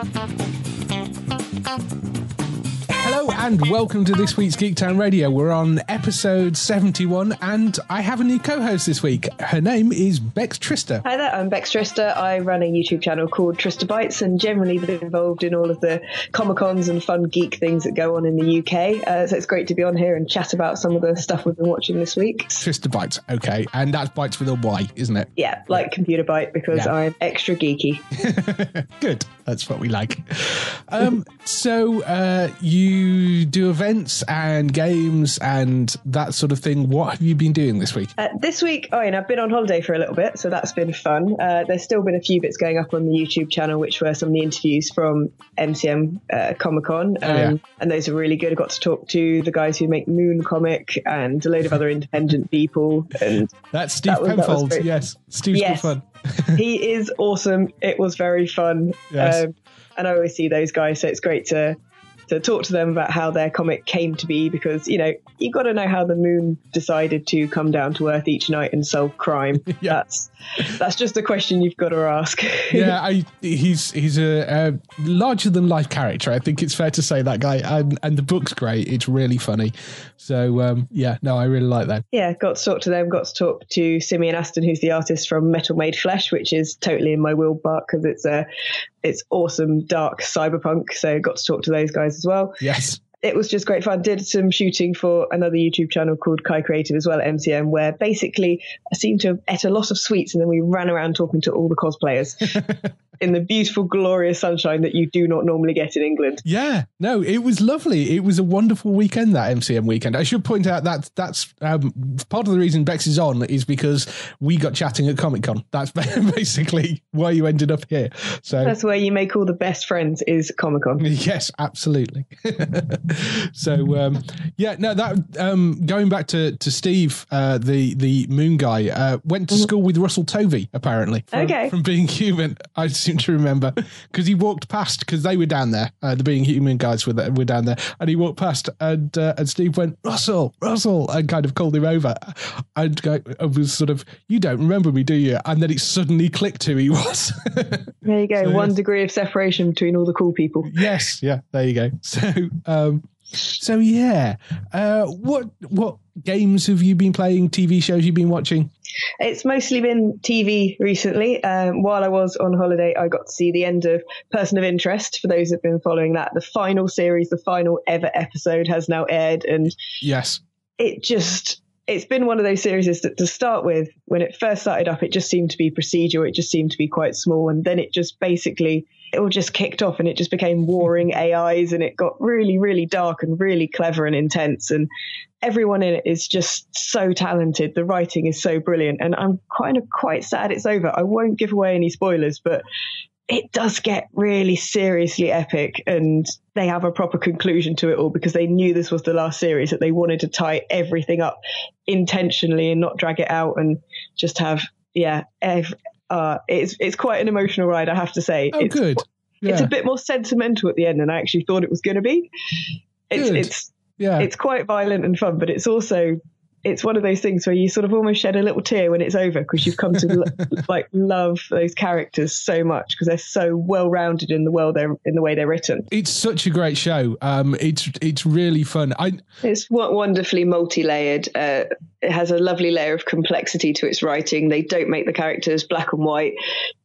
Thank you. Hello and welcome to this week's Geektown Radio. We're on episode 71 and I have a new co-host this week. Her name is Bex Trista. Hi there, I'm Bex Trista. I run a YouTube channel called Trista Bytes and generally been involved in all of the Comic Cons and fun geek things that go on in the UK. Uh, so it's great to be on here and chat about some of the stuff we've been watching this week. Trista Bytes, okay. And that's Bytes with a Y, isn't it? Yeah, like Computer Byte because Yeah. I'm extra geeky. Good. That's what we like. Um, so uh, you do events and games and that sort of thing. What have you been doing this week? Uh, this week, oh, and I've been on holiday for a little bit, so that's been fun. Uh, there's still been a few bits going up on the YouTube channel, which were some of the interviews from MCM uh, Comic Con, um, yeah. and those are really good. I got to talk to the guys who make Moon Comic and a load of other independent people, and That's Steve That was- that Penfold. great. yes. Steve's Yes. fun. he is awesome. It was very fun, Yes. um, and I always see those guys, so it's great to to talk to them about how their comic came to be because you know you got to know how the moon decided to come down to earth each night and solve crime. Yeah. That's that's just a question you've got to ask. yeah, I, he's he's a, a larger than life character. I think it's fair to say that guy, and and the book's great. It's really funny. So um, yeah, no, I really like that. yeah, got to talk to them. Got to talk to Simeon Aston, who's the artist from Metal Made Flesh, which is totally in my wheelbark because it's a it's awesome dark cyberpunk. So got to talk to those guys as well. Yes, it was just great fun. Did some shooting for another YouTube channel called Kai Creative as well MCM, where basically I seemed to have ate a lot of sweets and then we ran around talking to all the cosplayers in the beautiful, glorious sunshine that you do not normally get in England. yeah, no, it was lovely. It was a wonderful weekend that MCM weekend. I should point out that that's um, part of the reason Bex is on is because we got chatting at Comic Con. That's basically why you ended up here. So That's where you make all the best friends is Comic Con. Yes, absolutely. so um, yeah, no, that um, going back to to Steve, uh, the the Moon guy, uh, went to school with Russell Tovey apparently. From, Okay. from Being Human, I seem to remember because he walked past because they were down there. Uh, the Being Human guys were there, were down there, and he walked past, and uh, and Steve went Russell, Russell, and kind of called him over, and I was sort of, you don't remember me, do you? And then it suddenly clicked who he was. There you go. So, One yes. degree of separation between all the cool people. Yes, yeah, there you go. So, um, so yeah, uh, what what games have you been playing? TV shows you've been watching? It's mostly been TV recently. Um, while I was on holiday, I got to see the end of Person of Interest. For those who've been following that, the final series, the final ever episode has now aired, and Yes, it just it's been one of those series that to start with when it first started up it just seemed to be procedural it just seemed to be quite small and then it just basically it all just kicked off and it just became warring ais and it got really really dark and really clever and intense. And everyone in it is just so talented. The writing is so brilliant. And i'm kind of quite sad it's over. I won't give away any spoilers but it does get really seriously epic. And they have a proper conclusion to it all because they knew this was the last series that they wanted to tie everything up intentionally and not drag it out and just have yeah uh, it's it's quite an emotional ride I have to say oh it's, good. it's a bit more sentimental at the end than I actually thought it was going to be it's Good. it's yeah. it's quite violent and fun but it's also it's one of those things where you sort of almost shed a little tear when it's over because you've come to lo- like love those characters so much because they're so well rounded in the world they're in the way they're written. It's such a great show. Um, it's it's really fun. I It's wo- wonderfully multi-layered. Uh, it has a lovely layer of complexity to its writing. They don't make the characters black and white.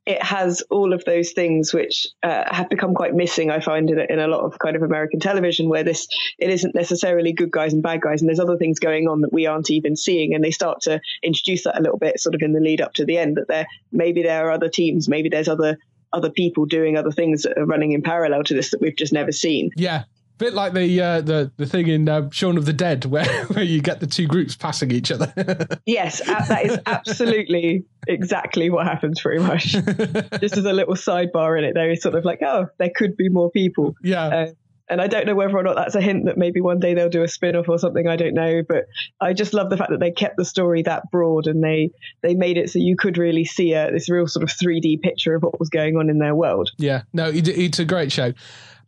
It has all of those things which uh, have become quite missing. I find in, in a lot of kind of American television, where this it isn't necessarily good guys and bad guys, and there's other things going on that we aren't even seeing, and they start to introduce that a little bit, sort of in the lead up to the end, that there maybe there are other teams, maybe there's other other people doing other things that are running in parallel to this that we've just never seen. Yeah, bit like the uh, the the thing in uh, Shaun of the Dead where where you get the two groups passing each other. yes, that is absolutely exactly what happens pretty much. Just as a little sidebar in it, there is sort of like, oh, there could be more people. Yeah. Uh, and I don't know whether or not that's a hint that maybe one day they'll do a spin-off or something. I don't know, but I just love the fact that they kept the story that broad and they they made it so you could really see a, this real sort of 3D picture of what was going on in their world. Yeah, no, it's a great show.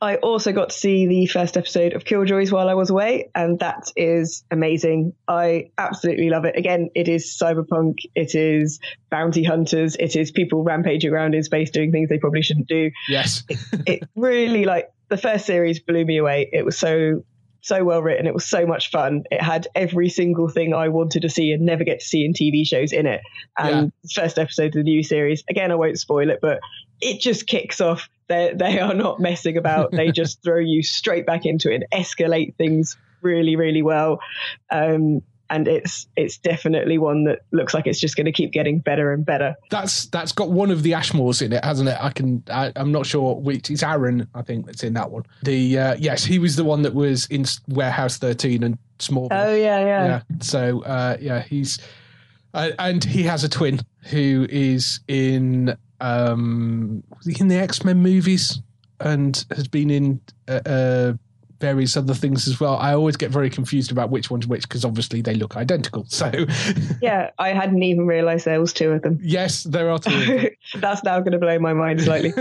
I also got to see the first episode of Killjoys while I was away, and that is amazing. I absolutely love it. Again, it is cyberpunk, it is bounty hunters, it is people rampaging around in space doing things they probably shouldn't do. Yes. it, it really like the first series blew me away. It was so so well written. It was so much fun. It had every single thing I wanted to see and never get to see in TV shows in it. And yeah. first episode of the new series, again, I won't spoil it, but it just kicks off. They they are not messing about. they just throw you straight back into it and escalate things really really well. Um, and it's it's definitely one that looks like it's just going to keep getting better and better. That's that's got one of the Ashmores in it, hasn't it? I can I, am not sure which. It's Aaron, I think, that's in that one. The uh, yes, he was the one that was in Warehouse 13 and Small. Oh yeah, yeah. Yeah. So uh, yeah, he's uh, and he has a twin who is in um in the X Men movies and has been in uh, uh, various other things as well. I always get very confused about which one's which because obviously they look identical. So yeah, I hadn't even realised there was two of them. Yes, there are two. That's now going to blow my mind slightly.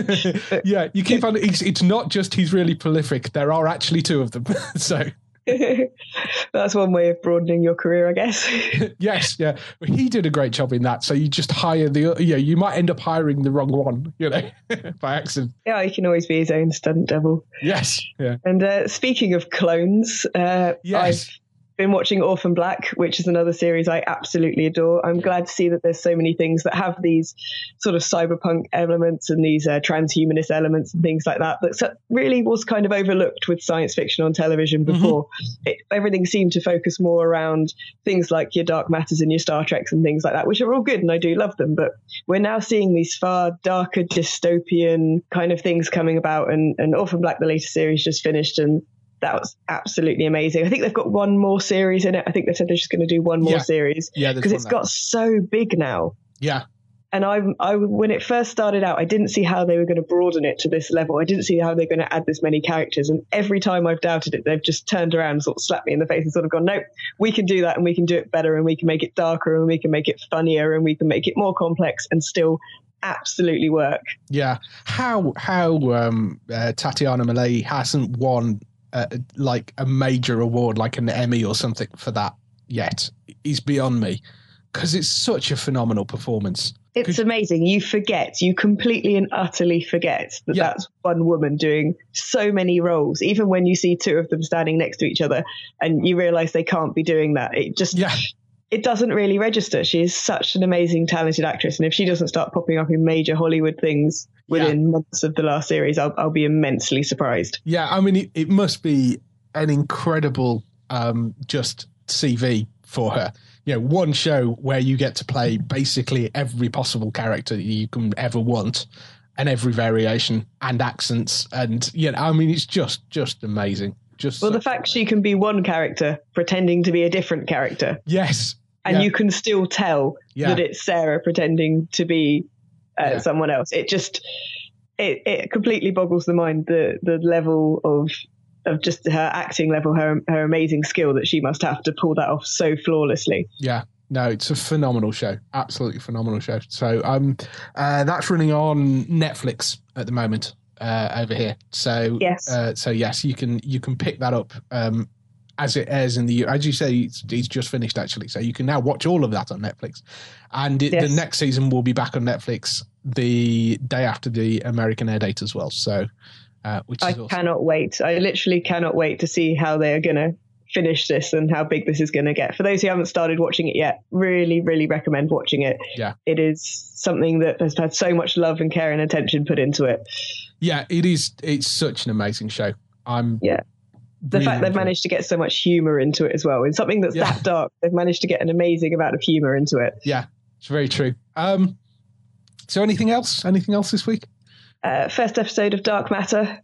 yeah, you keep on. It's, it's not just he's really prolific. There are actually two of them. so That's one way of broadening your career, I guess. yes, yeah. He did a great job in that. So you just hire the, yeah, you might end up hiring the wrong one, you know, by accident. Yeah, he can always be his own stunt double. Yes, yeah. And uh, speaking of clones, uh, yes. I've been watching Orphan Black, which is another series I absolutely adore. I'm glad to see that there's so many things that have these sort of cyberpunk elements and these uh, transhumanist elements and things like that that really was kind of overlooked with science fiction on television mm-hmm. before. Mm-hmm. It, everything seemed to focus more around things like your Dark Matters and your Star Treks and things like that, which are all good and I do love them. But we're now seeing these far darker dystopian kind of things coming about. And, and Orphan Black, the latest series, just finished and that was absolutely amazing. I think they've got one more series in it. I think they said they're just going to do one more yeah. series. Yeah, because it's got so big now. Yeah. And I, I, when it first started out, I didn't see how they were going to broaden it to this level. I didn't see how they're going to add this many characters. And every time I've doubted it, they've just turned around and sort of slapped me in the face and sort of gone, nope, we can do that and we can do it better and we can make it darker and we can make it funnier and we can make it more complex and still absolutely work. Yeah. How, how, um, uh, Tatiana Maslany hasn't won uh, like a major award, like an Emmy or something for that yet is beyond me because it's such a phenomenal performance. It's amazing. You forget, you completely and utterly forget that yeah. that's one woman doing so many roles. Even when you see two of them standing next to each other and you realize they can't be doing that, it just yeah it doesn't really register. She is such an amazing, talented actress, and if she doesn't start popping up in major Hollywood things within yeah. months of the last series, I'll, I'll be immensely surprised. Yeah, I mean, it, it must be an incredible um, just CV for her. You know, one show where you get to play basically every possible character you can ever want, and every variation and accents, and you know, I mean, it's just just amazing. Just well, the fact she can be one character pretending to be a different character. Yes. And yeah. you can still tell yeah. that it's Sarah pretending to be uh, yeah. someone else. It just it, it completely boggles the mind the the level of of just her acting level, her her amazing skill that she must have to pull that off so flawlessly. Yeah, no, it's a phenomenal show, absolutely phenomenal show. So um, uh, that's running on Netflix at the moment uh, over here. So yes, uh, so yes, you can you can pick that up um, as it airs in the as you say it's, it's, just finished actually. So you can now watch all of that on Netflix, and it, yes. the next season will be back on Netflix the day after the American air date as well. So. Uh, which I awesome. cannot wait. I literally cannot wait to see how they are going to finish this and how big this is going to get. For those who haven't started watching it yet, really, really recommend watching it. Yeah. It is something that has had so much love and care and attention put into it. Yeah, it is. It's such an amazing show. I'm Yeah. The really fact they've managed to get so much humor into it as well. In something that's Yeah. that dark, they've managed to get an amazing amount of humor into it. Yeah, it's very true. Um, so anything else? Anything else this week? Uh, first episode of Dark Matter.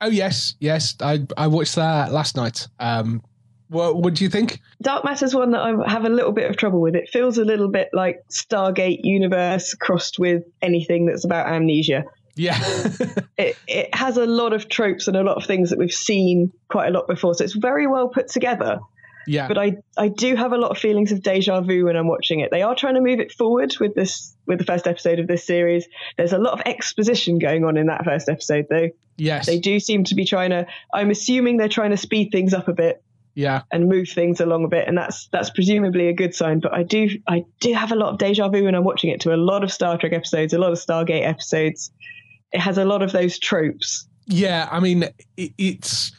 Oh yes, yes. I I watched that last night. Um, what what do you think? Dark Matter's one that I have a little bit of trouble with. It feels a little bit like Stargate universe crossed with anything that's about amnesia. Yeah, It it has a lot of tropes and a lot of things that we've seen quite a lot before. So it's very well put together. yeah, But I I do have a lot of feelings of deja vu when I'm watching it. They are trying to move it forward with this with the first episode of this series. There's a lot of exposition going on in that first episode though. yes, They do seem to be trying to I'm assuming they're trying to speed things up a bit yeah, and move things along a bit, and that's that's presumably a good sign. But I do I do have a lot of deja vu when I'm watching it to a lot of Star Trek episodes, a lot of Stargate episodes. It has a lot of those tropes. yeah. I mean, it, it's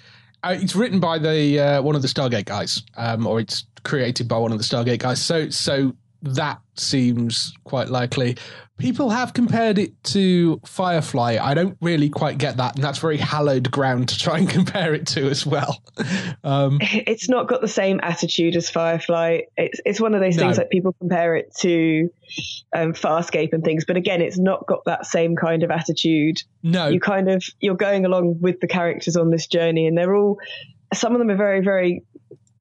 uh, it's written by the uh, one of the Stargate guys, um, or it's created by one of the Stargate guys. So so that seems quite likely. People have compared it to Firefly. I don't really quite get that, and that's very hallowed ground to try and compare it to as well. Um, It's not got the same attitude as Firefly. It's it's one of those things that people compare it to um, Farscape and things, but again, it's not got that same kind of attitude. no, You kind of you're going along with the characters on this journey, and they're all some of them are very very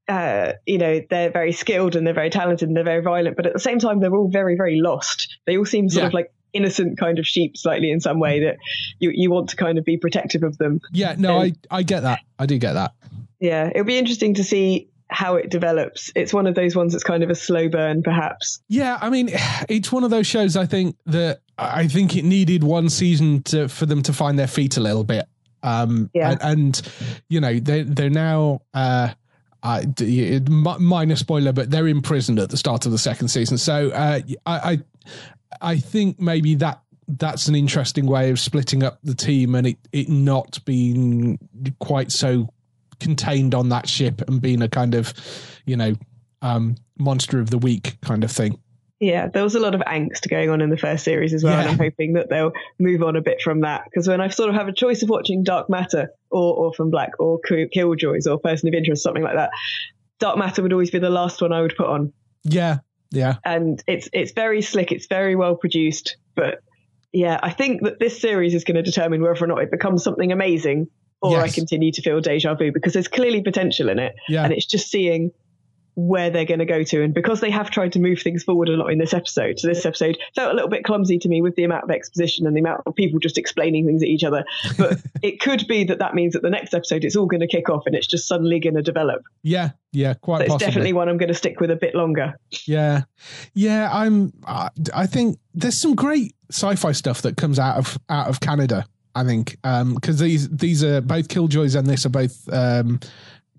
uh, you know, they're very skilled and they're very talented and they're very violent, but at the same time, they're all very, very lost. They all seem sort Yeah. of like innocent kind of sheep slightly in some way that you, you want to kind of be protective of them. yeah, no, I I get that. I do get that. Yeah, it'll be interesting to see how it develops. It's one of those ones that's kind of a slow burn, perhaps. Yeah, I mean, it's one of those shows. I think that I think it needed one season to for them to find their feet a little bit. Um, Yeah. and, and you know they they're now. Uh, uh, minor spoiler, but they're imprisoned at the start of the second season. So uh, I, I I think maybe that that's an interesting way of splitting up the team and it it not being quite so contained on that ship and being a kind of you know um, monster of the week kind of thing. Yeah, there was a lot of angst going on in the first series as well, and I'm hoping that they'll move on a bit from that. Because when I sort of have a choice of watching Dark Matter or Orphan Black or Kill- Killjoys or Person of Interest, something like that, Dark Matter would always be the last one I would put on. Yeah, yeah, and it's it's very slick. It's very well produced, but yeah, I think that this series is going to determine whether or not it becomes something amazing, or I continue to feel deja vu because there's clearly potential in it, yeah, and it's just seeing where they're going to go to. And because they have tried to move things forward a lot in this episode, so this episode felt a little bit clumsy to me with the amount of exposition and the amount of people just explaining things at each other. But it could be that that means that the next episode it's all going to kick off and it's just suddenly going to develop. yeah, yeah. Quite So it's possibly. definitely one I'm going to stick with a bit longer. Yeah, yeah. I'm. I think there's some great sci-fi stuff that comes out of out of Canada. I think because these these are both Killjoys and this are both um,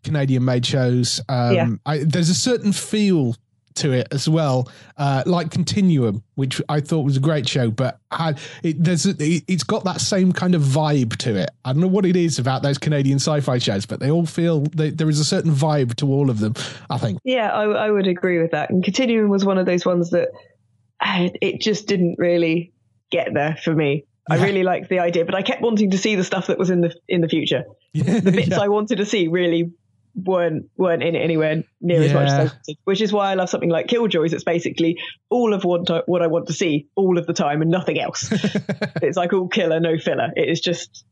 Canadian made shows. Um, Yeah. I, there's a certain feel to it as well, uh, like Continuum, which I thought was a great show, but had it, there's a, it, it's got that same kind of vibe to it. I don't know what it is about those Canadian sci-fi shows, but they all feel they, there is a certain vibe to all of them. I think. Yeah, I, I would agree with that. And Continuum was one of those ones that uh, it just didn't really get there for me. I really liked the idea, but I kept wanting to see the stuff that was in the in the future. The bits I wanted to see really weren't weren't in it anywhere near as much as I Yeah. wanted, which is why I love something like Killjoys. It's basically all of what I, what I want to see all of the time and nothing else. it's like all killer, no filler. It is just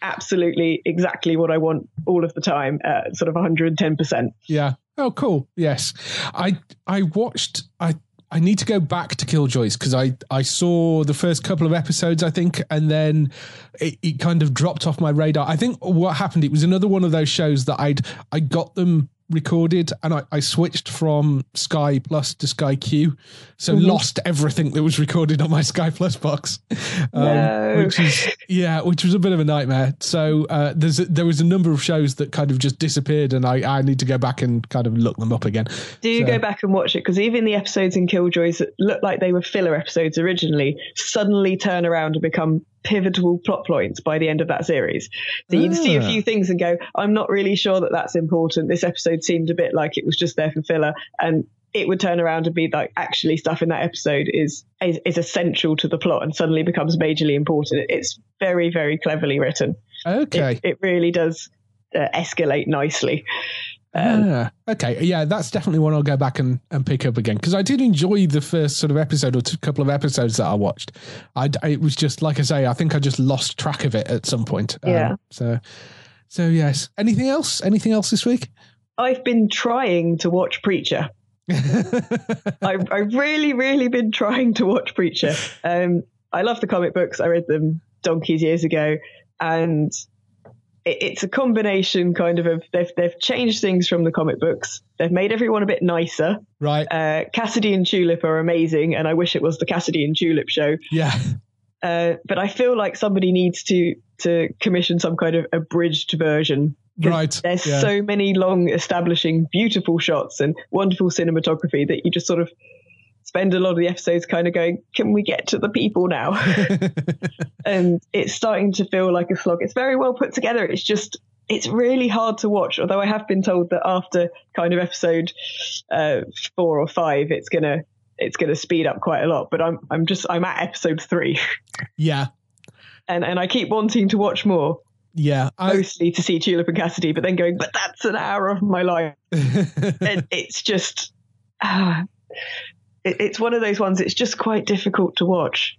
absolutely exactly what I want all of the time, uh, sort of 110%. Yeah. Oh, cool. Yes, I I watched. I I need to go back to Killjoys because I I saw the first couple of episodes, I think, and then it, it kind of dropped off my radar. I think what happened. It was another one of those shows that I'd I got them recorded and I, I switched from Sky Plus to Sky Q, so lost everything that was recorded on my Sky Plus box, um, No. which is yeah, which was a bit of a nightmare. So uh, there's a, there was a number of shows that kind of just disappeared, and I, I need to go back and kind of look them up again. Do you So- go back and watch it? Because even the episodes in Killjoys that looked like they were filler episodes originally suddenly turn around and become pivotal plot points by the end of that series. So you'd see a Ah. few things and go, I'm not really sure that that's important. This episode seemed a bit like it was just there for filler. And it would turn around and be like, actually, stuff in that episode is, is, is essential to the plot and suddenly becomes majorly important. It's very, very cleverly written. Okay. It, it really does uh, escalate nicely. Um, Ah, okay. Yeah, that's definitely one I'll go back and, and pick up again because I did enjoy the first sort of episode or two, couple of episodes that I watched. I, it was just like I say, I think I just lost track of it at some point. Um, Yeah. so, so yes. Anything else? Anything else this week? I've been trying to watch Preacher. I, I've really, really been trying to watch Preacher. Um, I love the comic books. I read them donkeys years ago, and it, it's a combination kind of of they've they've changed things from the comic books. They've made everyone a bit nicer. right. Uh, Cassidy and Tulip are amazing, and I wish it was the Cassidy and Tulip show. yeah. Uh, but I feel like somebody needs to to commission some kind of abridged version. Right. There's yeah. so many long, establishing, beautiful shots and wonderful cinematography that you just sort of spend a lot of the episodes kind of going, can we get to the people now? and it's starting to feel like a slog. It's very well put together. It's just, it's really hard to watch. Although I have been told that after kind of episode uh, four or five, it's gonna it's gonna speed up quite a lot. But I'm I'm just I'm at episode three, yeah. and and I keep wanting to watch more Yeah. I, mostly to see Tulip and Cassidy, but then going, but that's an hour of my life. and it's just, ah, it, it's one of those ones. It's just quite difficult to watch.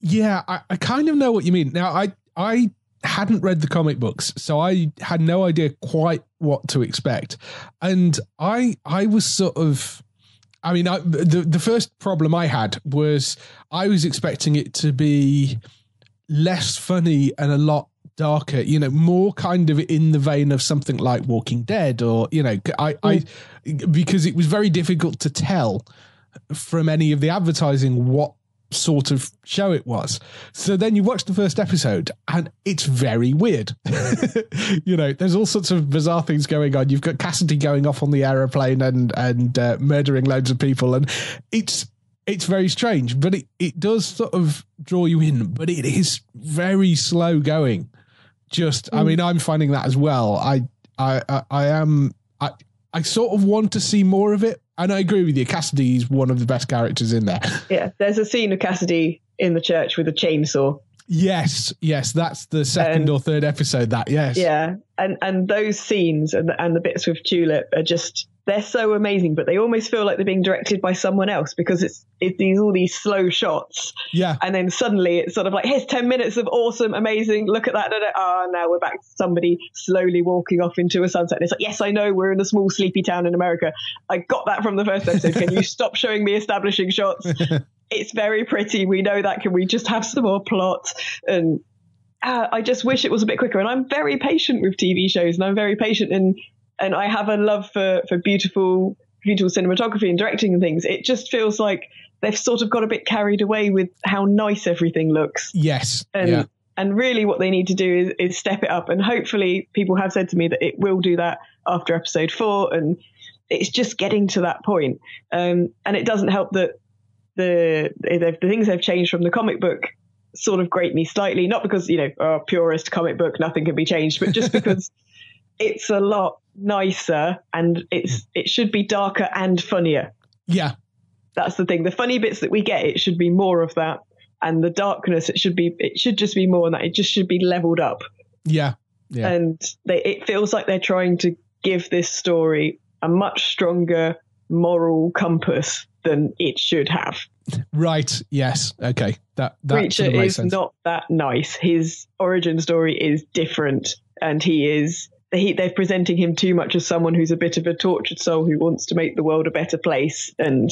Yeah, I, I kind of know what you mean. Now, I I hadn't read the comic books, so I had no idea quite what to expect, and I I was sort of. I mean, I, the the first problem I had was I was expecting it to be less funny and a lot darker. You know, more kind of in the vein of something like Walking Dead, or you know, I I hmm. because it was very difficult to tell from any of the advertising what sort of show it was. So then you watch the first episode and it's very weird. you know, there's all sorts of bizarre things going on. You've got Cassidy going off on the aeroplane and and uh, murdering loads of people and it's it's very strange, but it, it does sort of draw you in, but it is very slow going. Just I mean, I'm finding that as well. I I I, I am I I sort of want to see more of it. And I agree with you. Cassidy is one of the best characters in there. Yeah, there's a scene of Cassidy in the church with a chainsaw. Yes, yes, that's the second Um, or third episode. That yes, Yeah, and and those scenes and and the bits with Tulip are just they're so amazing, but they almost feel like they're being directed by someone else because it's it's these all these slow shots, yeah, and then suddenly it's sort of like here's ten minutes of awesome, amazing. Look at that! da, da, Ah, now we're back to somebody slowly walking off into a sunset. And it's like yes, I know we're in a small sleepy town in America. I got that from the first episode. Can you stop showing me establishing shots? it's very pretty. We know that. Can we just have some more plot? And uh, I just wish it was a bit quicker. And I'm very patient with TV shows, and I'm very patient, and and I have a love for for beautiful, beautiful cinematography and directing and things. It just feels like they've sort of got a bit carried away with how nice everything looks. yes, And yeah, and really, what they need to do is, is step it up. And hopefully, people have said to me that it will do that after episode four. And it's just getting to that point. Um, and it doesn't help that the the the things they've changed from the comic book sort of grate me slightly. Not because you know, oh, purist comic book, nothing can be changed, but just because it's a lot nicer and it's hmm. it should be darker and funnier. yeah, That's the thing. The funny bits that we get, it should be more of that. And the darkness, it should be, it should just be more than that. It just should be leveled up. yeah, yeah, And they, it feels like they're trying to give this story a much stronger moral compass than it should have. right. Yes, okay. That that Preacher sort of is sense. not that nice. His origin story is different, and he is. He, they're presenting him too much as someone who's a bit of a tortured soul who wants to make the world a better place. And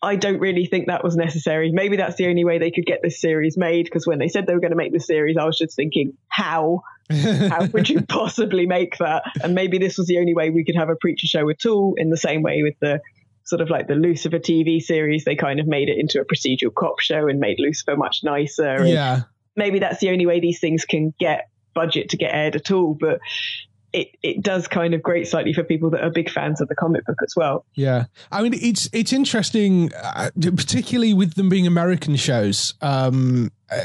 I don't really think that was necessary. Maybe that's the only way they could get this series made. Because when they said they were going to make this series, I was just thinking, how? How would you possibly make that? And maybe this was the only way we could have a preacher show at all. In the same way with the sort of like the Lucifer TV series, they kind of made it into a procedural cop show and made Lucifer much nicer. And yeah, maybe that's the only way these things can get budget to get aired at all. But it, it does kind of grate slightly for people that are big fans of the comic book as well. yeah. I mean, it's it's interesting, uh, particularly with them being American shows. Um, uh,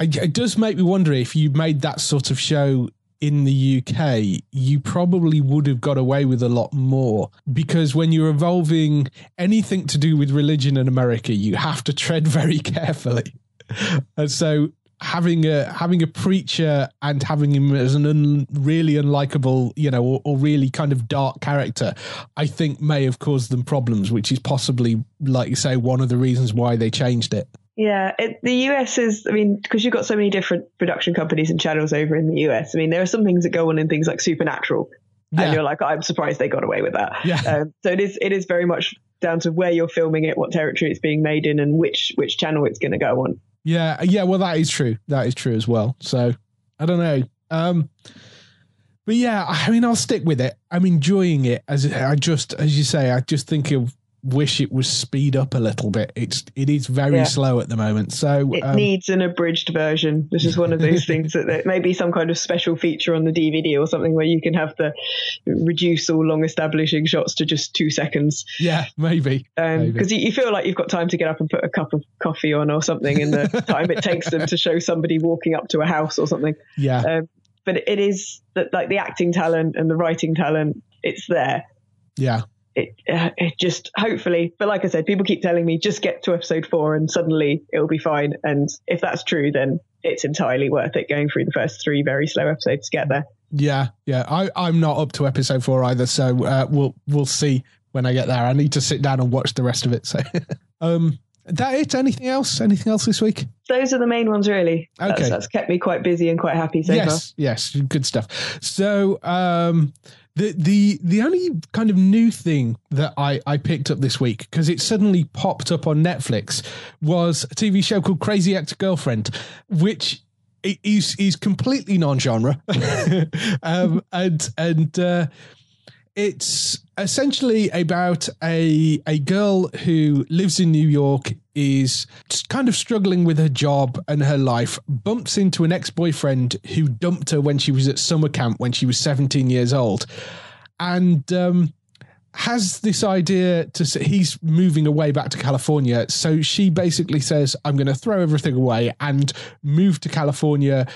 it does make me wonder if you made that sort of show in the UK, you probably would have got away with a lot more because when you're involving anything to do with religion in America, you have to tread very carefully. And so having a having a preacher and having him as an un, really unlikable, you know, or, or, really kind of dark character, I think may have caused them problems, which is possibly, like you say, one of the reasons why they changed it. Yeah, it, the US is, I mean, because you've got so many different production companies and channels over in the US. I mean, there are some things that go on in things like Supernatural, yeah. and you're like, I'm surprised they got away with that. Yeah. Um, so it is, it is very much down to where you're filming it, what territory it's being made in, and which which channel it's going to go on. Yeah, yeah. Well, that is true. That is true as well. So I don't know. Um, but yeah, I mean, I'll stick with it. I'm enjoying it. As I just, as you say, I just think of wish it was speed up a little bit. It's it is very yeah. slow at the moment. So it um, needs an abridged version. This is one of those things that, that maybe some kind of special feature on the DVD or something where you can have the reduce all long establishing shots to just two seconds. Yeah, maybe because um, you, you, feel like you've got time to get up and put a cup of coffee on or something in the time it takes them to show somebody walking up to a house or something. Yeah. Um, but it is that like the acting talent and the writing talent, it's there. Yeah it, uh, it just hopefully, but like I said, people keep telling me just get to episode four and suddenly it'll be fine. And if that's true, then it's entirely worth it going through the first three very slow episodes to get there. Yeah, yeah. I, I'm not up to episode four either, so uh, we'll we'll see when I get there. I need to sit down and watch the rest of it. So, um, that it? Anything else? Anything else this week? Those are the main ones, really. Okay, that's, that's kept me quite busy and quite happy so yes, far. Yes, good stuff. So, um, the the the only kind of new thing that I I picked up this week because it suddenly popped up on Netflix was a TV show called Crazy Ex-Girlfriend, which is is completely non-genre, um, and and uh, it's essentially about a a girl who lives in New York is kind of struggling with her job and her life bumps into an ex-boyfriend who dumped her when she was at summer camp when she was 17 years old. And um, has this idea to he's moving away back to California. So she basically says, I'm going to throw everything away and move to California,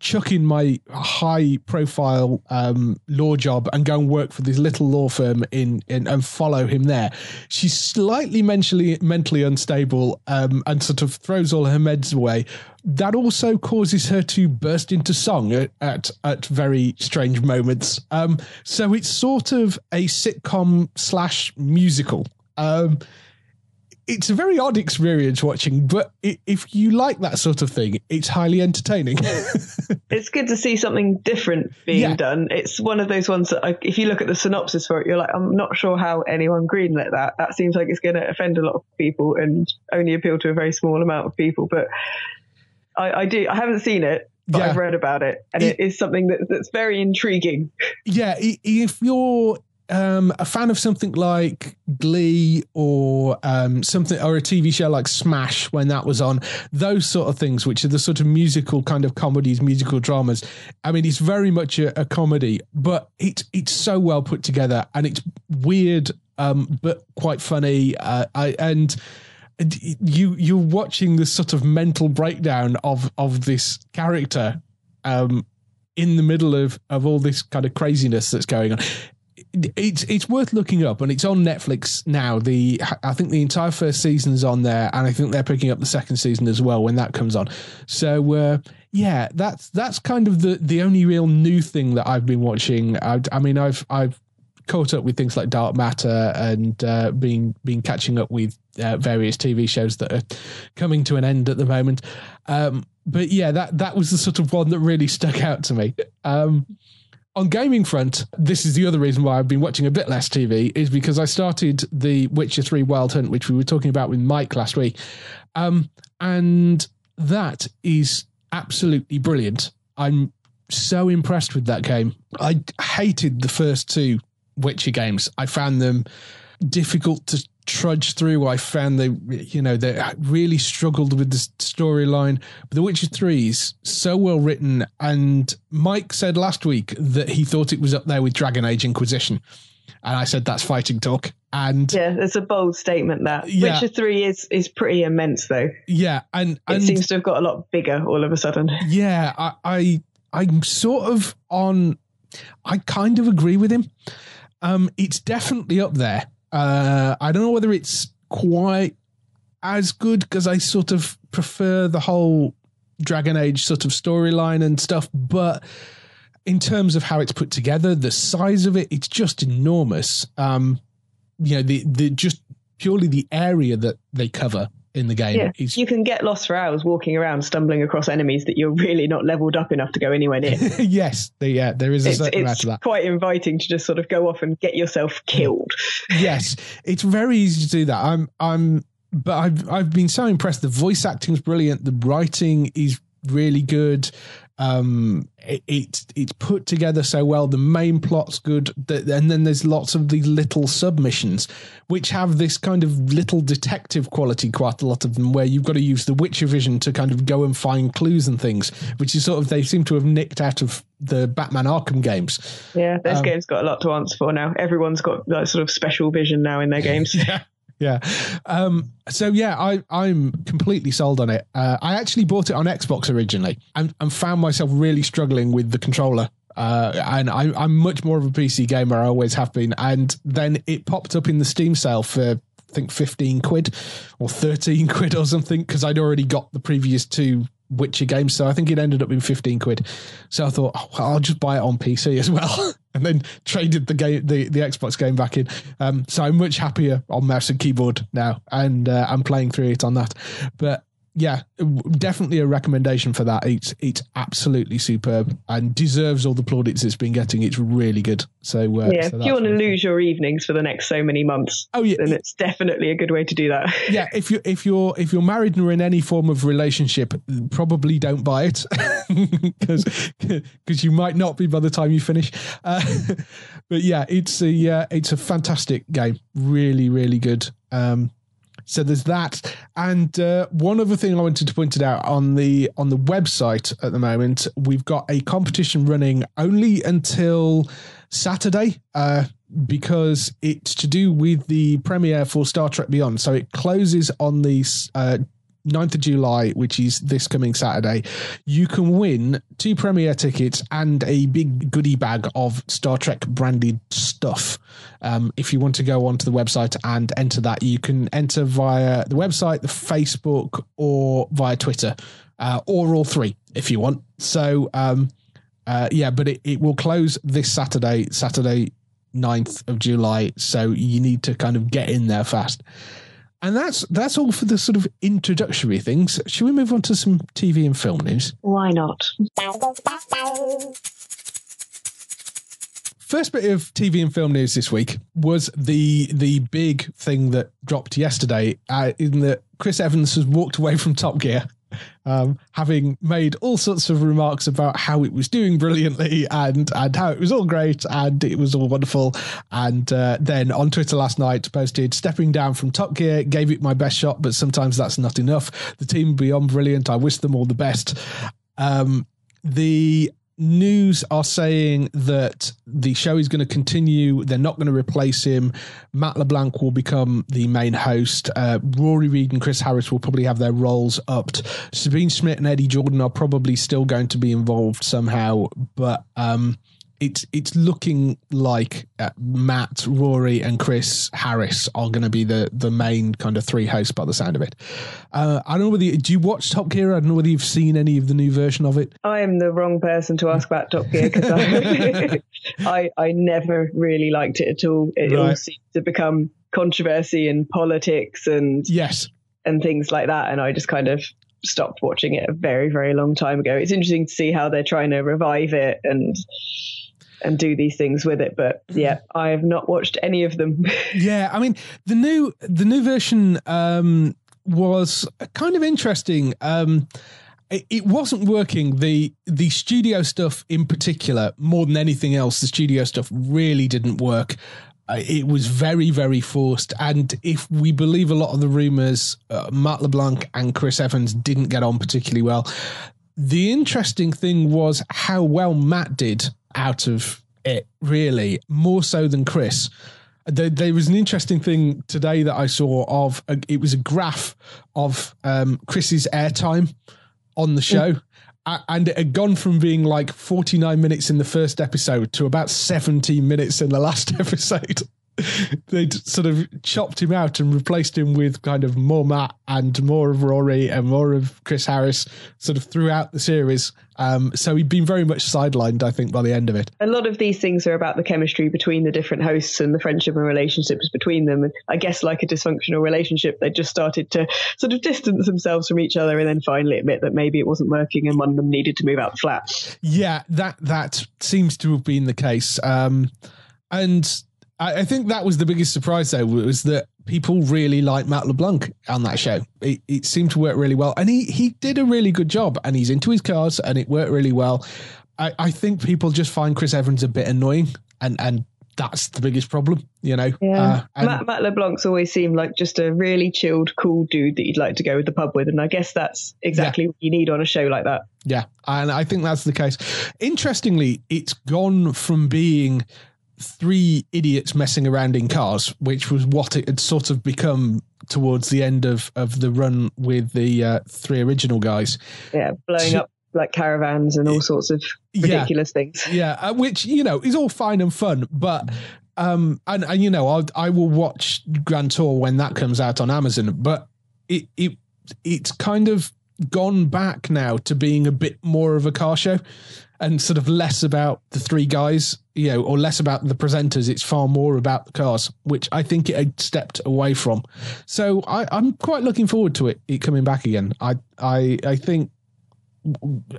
chuck in my high profile um, law job and go and work for this little law firm in, in and follow him there. She's slightly mentally mentally unstable um, and sort of throws all her meds away. That also causes her to burst into song at at, at very strange moments. Um, so it's sort of a sitcom slash musical. Um, it's a very odd experience watching, but if you like that sort of thing, it's highly entertaining. it's good to see something different being yeah. done. It's one of those ones that, if you look at the synopsis for it, you're like, I'm not sure how anyone greenlit that. That seems like it's going to offend a lot of people and only appeal to a very small amount of people. But I, I do. I haven't seen it, but yeah. I've read about it, and it, it is something that, that's very intriguing. Yeah, if you're um, a fan of something like Glee or um, something or a TV show like Smash when that was on, those sort of things, which are the sort of musical kind of comedies, musical dramas. I mean, it's very much a, a comedy, but it's it's so well put together and it's weird, um, but quite funny. Uh, I, and you you're watching this sort of mental breakdown of of this character um, in the middle of of all this kind of craziness that's going on it's it's worth looking up, and it's on Netflix now. The I think the entire first season's on there, and I think they're picking up the second season as well when that comes on. So uh, yeah, that's that's kind of the the only real new thing that I've been watching. I, I mean, I've I've caught up with things like Dark Matter and uh, been been catching up with uh, various TV shows that are coming to an end at the moment. Um, but yeah, that that was the sort of one that really stuck out to me. Um, on gaming front, this is the other reason why I've been watching a bit less TV is because I started the Witcher 3 Wild Hunt, which we were talking about with Mike last week. Um, and that is absolutely brilliant. I'm so impressed with that game. I hated the first two Witcher games. I found them difficult to trudge through. I found they, you know, they really struggled with the storyline. But The Witcher 3 is so well written. And Mike said last week that he thought it was up there with Dragon Age Inquisition. and I said that's fighting talk. And yeah, it's a bold statement. That yeah. Witcher Three is is pretty immense, though. Yeah, and, and it seems to have got a lot bigger all of a sudden. Yeah, I, I I'm sort of on. I kind of agree with him. Um, it's definitely up there. Uh, I don't know whether it's quite as good because I sort of prefer the whole Dragon Age sort of storyline and stuff, but in terms of how it's put together, the size of it, it's just enormous. Um, you know, the the just purely the area that they cover in the game. Yeah. Is, you can get lost for hours walking around, stumbling across enemies that you're really not leveled up enough to go anywhere near. yes, the, yeah, there is a it's, certain amount of that. Quite inviting to just sort of go off and get yourself killed. yes, it's very easy to do that. I'm, I'm, but I've, I've been so impressed. The voice acting is brilliant. The writing is really good. Um, it, it's it's put together so well. The main plot's good, and then there's lots of these little submissions, which have this kind of little detective quality. Quite a lot of them, where you've got to use the Witcher vision to kind of go and find clues and things, which is sort of they seem to have nicked out of the Batman Arkham games. Yeah, those um, games got a lot to answer for now. Everyone's got that sort of special vision now in their games. yeah yeah. Um, so yeah, I I'm completely sold on it. Uh, I actually bought it on Xbox originally and, and found myself really struggling with the controller. Uh, and I, I'm much more of a PC gamer. I always have been. And then it popped up in the Steam sale for I think 15 quid or 13 quid or something because I'd already got the previous two Witcher games. So I think it ended up in 15 quid. So I thought, oh, well, I'll just buy it on PC as well. and then traded the game, the, the Xbox game back in. Um, so I'm much happier on mouse and keyboard now. And uh, I'm playing through it on that. But yeah, definitely a recommendation for that. It's it's absolutely superb and deserves all the plaudits it's been getting. It's really good. So uh, yeah, so if you want to lose your evenings for the next so many months, oh yeah, then it's definitely a good way to do that. Yeah, if you if you're if you're married and are in any form of relationship, probably don't buy it because because you might not be by the time you finish. Uh, but yeah, it's a uh, it's a fantastic game. Really, really good. Um, so there's that. And uh, one other thing I wanted to point it out on the on the website at the moment, we've got a competition running only until Saturday. Uh, because it's to do with the premiere for Star Trek Beyond. So it closes on the uh, 9th of July, which is this coming Saturday, you can win two premiere tickets and a big goodie bag of Star Trek branded stuff. Um, if you want to go onto the website and enter that, you can enter via the website, the Facebook, or via Twitter, uh, or all three if you want. So, um, uh, yeah, but it, it will close this Saturday, Saturday 9th of July. So you need to kind of get in there fast. And that's that's all for the sort of introductory things. Should we move on to some TV and film news? Why not? First bit of TV and film news this week was the the big thing that dropped yesterday, uh, in that Chris Evans has walked away from Top Gear um, having made all sorts of remarks about how it was doing brilliantly and and how it was all great and it was all wonderful. And uh, then on Twitter last night posted stepping down from Top Gear, gave it my best shot, but sometimes that's not enough. The team beyond brilliant. I wish them all the best. Um, the news are saying that the show is going to continue. They're not going to replace him. Matt LeBlanc will become the main host. Uh, Rory Reid and Chris Harris will probably have their roles upped. Sabine Schmitz and Eddie Jordan are probably still going to be involved somehow, but um, it's it's looking like uh, Matt, Rory, and Chris Harris are going to be the the main kind of three hosts by the sound of it. Uh, I don't know whether you, do you watch Top Gear. I don't know whether you've seen any of the new version of it. I am the wrong person to ask about Top Gear because I, I, I never really liked it at all. It right. all seemed to become controversy and politics and yes and things like that, and I just kind of stopped watching it a very very long time ago. It's interesting to see how they're trying to revive it and and do these things with it. But yeah, I have not watched any of them. yeah, I mean the new the new version um, was kind of interesting. Um, it, it wasn't working. The the studio stuff in particular, more than anything else, the studio stuff really didn't work. Uh, it was very, very forced. And if we believe a lot of the rumors, uh, Matt LeBlanc and Chris Evans didn't get on particularly well. The interesting thing was how well Matt did out of it really more so than Chris. There, there was an interesting thing today that I saw of a, it was a graph of um, Chris's airtime on the show. A- And it had gone from being like 49 minutes in the first episode to about 17 minutes in the last episode. They'd sort of chopped him out and replaced him with kind of more Matt and more of Rory and more of Chris Harris sort of throughout the series. Um, so he'd been very much sidelined, I think, by the end of it. a lot of these things are about the chemistry between the different hosts and the friendship and relationships between them. And I guess, like a dysfunctional relationship, they just started to sort of distance themselves from each other and then finally admit that maybe it wasn't working and one of them needed to move out the flat. Yeah, that that seems to have been the case. Um, and I, I think that was the biggest surprise, though, was that people really like Matt LeBlanc on that show. It, it seemed to work really well, and he he did a really good job. And he's into his cars, and it worked really well. I, I think people just find Chris Evans a bit annoying, and and that's the biggest problem, you know. Uh, Matt, Matt LeBlanc's always seemed like just a really chilled, cool dude that you'd like to go to the pub with. And I guess that's exactly what you need on a show like that. Yeah, and I think that's the case. Interestingly, it's gone from being three idiots messing around in cars, which was what it had sort of become towards the end of, of the run with the uh, three original guys. Yeah, blowing So- up like caravans and all sorts of Yeah. ridiculous things. Yeah, uh, which you know is all fine and fun, but um, and, and you know I'll, I will watch Grand Tour when that comes out on Amazon, but it it it's kind of gone back now to being a bit more of a car show and sort of less about the three guys, you know, or less about the presenters. It's far more about the cars, which I think it stepped away from. So I, I'm quite looking forward to it, it coming back again. I I I think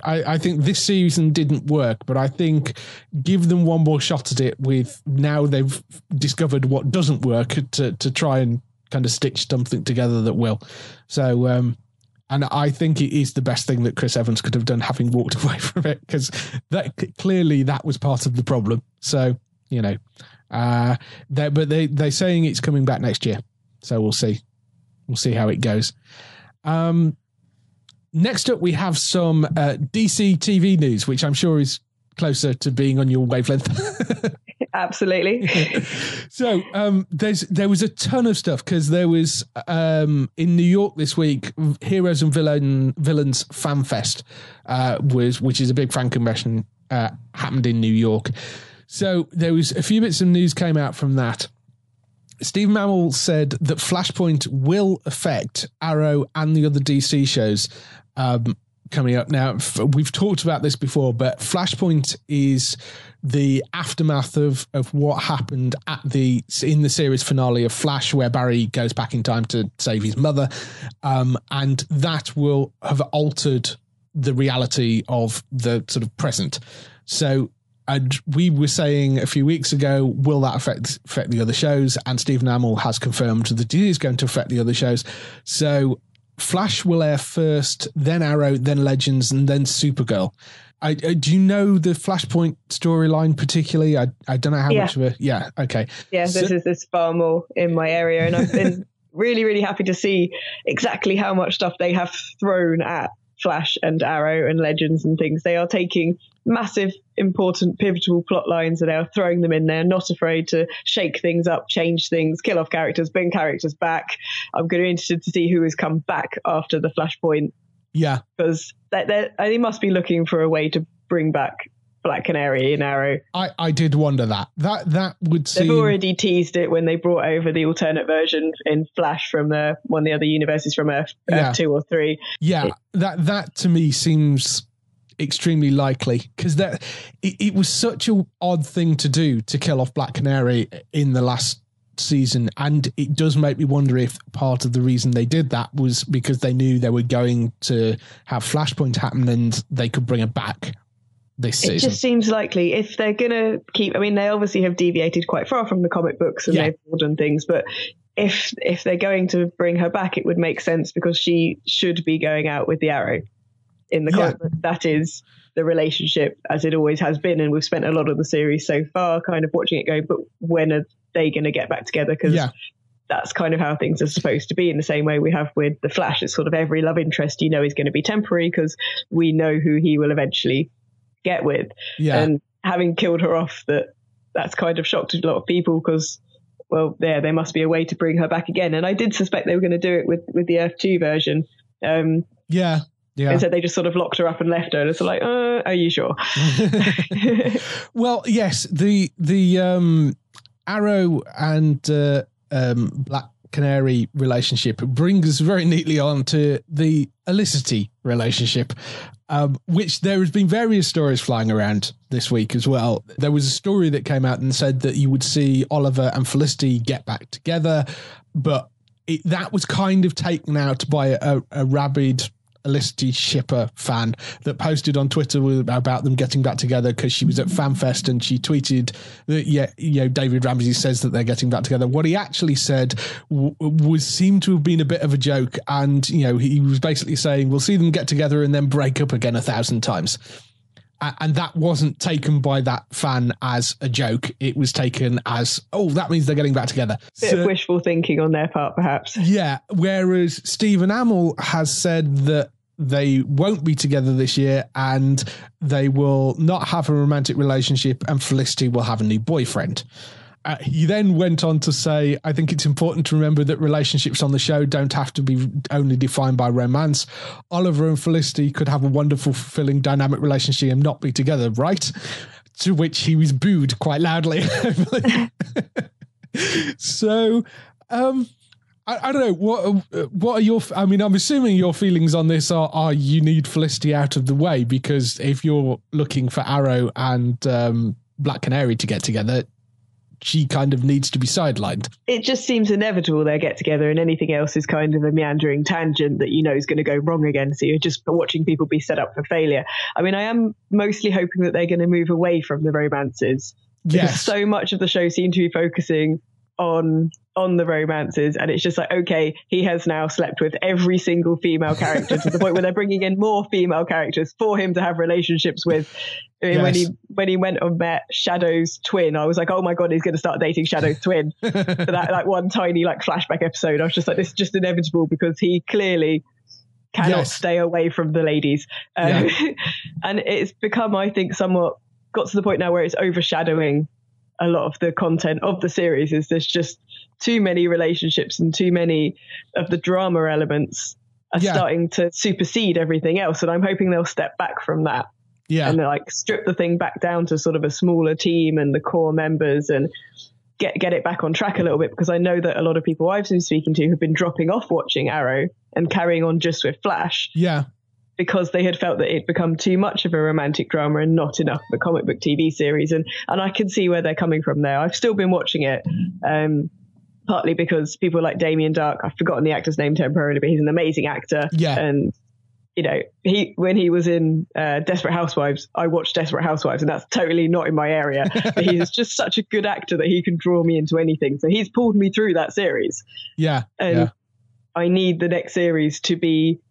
I, I think this season didn't work, but I think give them one more shot at it with now they've discovered what doesn't work to to try and kind of stitch something together that will. So um and I think it is the best thing that Chris Evans could have done having walked away from it because that clearly that was part of the problem. So, you know, uh but they they're saying it's coming back next year. So we'll see. We'll see how it goes. Um Next up, we have some uh, DC TV news, which I'm sure is closer to being on your wavelength. Absolutely. so um, there's there was a ton of stuff because there was um, in New York this week, Heroes and Villain Villains Fan Fest uh, was which is a big fan convention uh, happened in New York. So there was a few bits of news came out from that. Stephen Amell said that Flashpoint will affect Arrow and the other DC shows um, coming up. Now, we've talked about this before, but Flashpoint is the aftermath of of what happened at the in the series finale of Flash, where Barry goes back in time to save his mother, um, and that will have altered the reality of the sort of present. So and we were saying a few weeks ago, will that affect affect the other shows? And Stephen Amell has confirmed that it is going to affect the other shows. So Flash will air first, then Arrow, then Legends, and then Supergirl. I, I, do you know the Flashpoint storyline particularly? I, I don't know how Yeah. much of a yeah. Okay, Yeah, So- this is this far more in my area, and I've been really, really happy to see exactly how much stuff they have thrown at Flash and Arrow and Legends and things. They are taking massive, important, pivotal plot lines and they are throwing them in there, not afraid to shake things up, change things, kill off characters, bring characters back. I'm going to be interested to see who has come back after the Flashpoint yeah, because they, they, they must be looking for a way to bring back Black Canary and Arrow. I, I did wonder that that that would seem... They've already teased it when they brought over the alternate version in Flash from the one of the other universes from Earth, Earth Yeah. 2 or 3. Yeah, that that to me seems extremely likely because that it, it was such an odd thing to do to kill off Black Canary in the last season, and it does make me wonder if part of the reason they did that was because they knew they were going to have Flashpoint happen and they could bring it back this season. It just seems likely if they're going to keep. I mean, they obviously have deviated quite far from the comic books and Yeah. they've broadened things, but if if they're going to bring her back, it would make sense because she should be going out with the Arrow in the Yeah. comic. That is the relationship as it always has been, and we've spent a lot of the series so far kind of watching it go. But when are they going to get back together? Because yeah, that's kind of how things are supposed to be in the same way we have with the flash it's sort of every love interest you know is going to be temporary because we know who he will eventually get with yeah, and having killed her off that that's kind of shocked a lot of people because well, there there must be a way to bring her back again. And I did suspect they were going to do it with with the Earth Two version. Um, yeah, yeah. And so they just sort of locked her up and left her. And it's like, uh, are you sure? well, yes. The the um, Arrow and uh, um, Black Canary relationship brings us very neatly on to the Olicity relationship, um, which there has been various stories flying around this week as well. There was a story that came out and said that you would see Oliver and Felicity get back together, but it, that was kind of taken out by a, a rabid Olicity Shipper fan that posted on Twitter about them getting back together because she was at FanFest and she tweeted that yeah, you know, David Ramsey says that they're getting back together. What he actually said w- was seemed to have been a bit of a joke, and you know, he was basically saying we'll see them get together and then break up again a thousand times. And that wasn't taken by that fan as a joke. It was taken as, oh, that means they're getting back together. Bit so, of wishful thinking on their part, perhaps. Yeah. Whereas Stephen Amell has said that they won't be together this year and they will not have a romantic relationship and Felicity will have a new boyfriend. Uh, he then went on to say, I think it's important to remember that relationships on the show don't have to be only defined by romance. Oliver and Felicity could have a wonderful, fulfilling, dynamic relationship and not be together, right? To which he was booed quite loudly. so, um, I, I, don't know what what are your I mean I'm assuming your feelings on this are are you need Felicity out of the way because if you're looking for Arrow and um, Black Canary to get together she kind of needs to be sidelined. It just seems inevitable they get together, and anything else is kind of a meandering tangent that you know is going to go wrong again. So you're just watching people be set up for failure. I mean, I am mostly hoping that they're going to move away from the romances because yes. so much of the show seemed to be focusing on on the romances and it's just like okay he has now slept with every single female character to the point where they're bringing in more female characters for him to have relationships with I mean, yes. when he when he went and met Shadow's twin I was like oh my god he's going to start dating Shadow's twin for that like one tiny like flashback episode I was just like this is just inevitable because he clearly cannot yes. stay away from the ladies um, yeah. and it's become I think somewhat got to the point now where it's overshadowing a lot of the content of the series is there's just too many relationships and too many of the drama elements are yeah. starting to supersede everything else and i'm hoping they'll step back from that yeah and like strip the thing back down to sort of a smaller team and the core members and get get it back on track a little bit because i know that a lot of people i've been speaking to have been dropping off watching arrow and carrying on just with flash yeah because they had felt that it'd become too much of a romantic drama and not enough of a comic book TV series. And and I can see where they're coming from there. I've still been watching it. Um, partly because people like Damien Darhk, I've forgotten the actor's name temporarily, but he's an amazing actor. Yeah. And you know, he when he was in uh, Desperate Housewives, I watched Desperate Housewives, and that's totally not in my area. but he's just such a good actor that he can draw me into anything. So he's pulled me through that series. Yeah, and yeah. I need the next series to be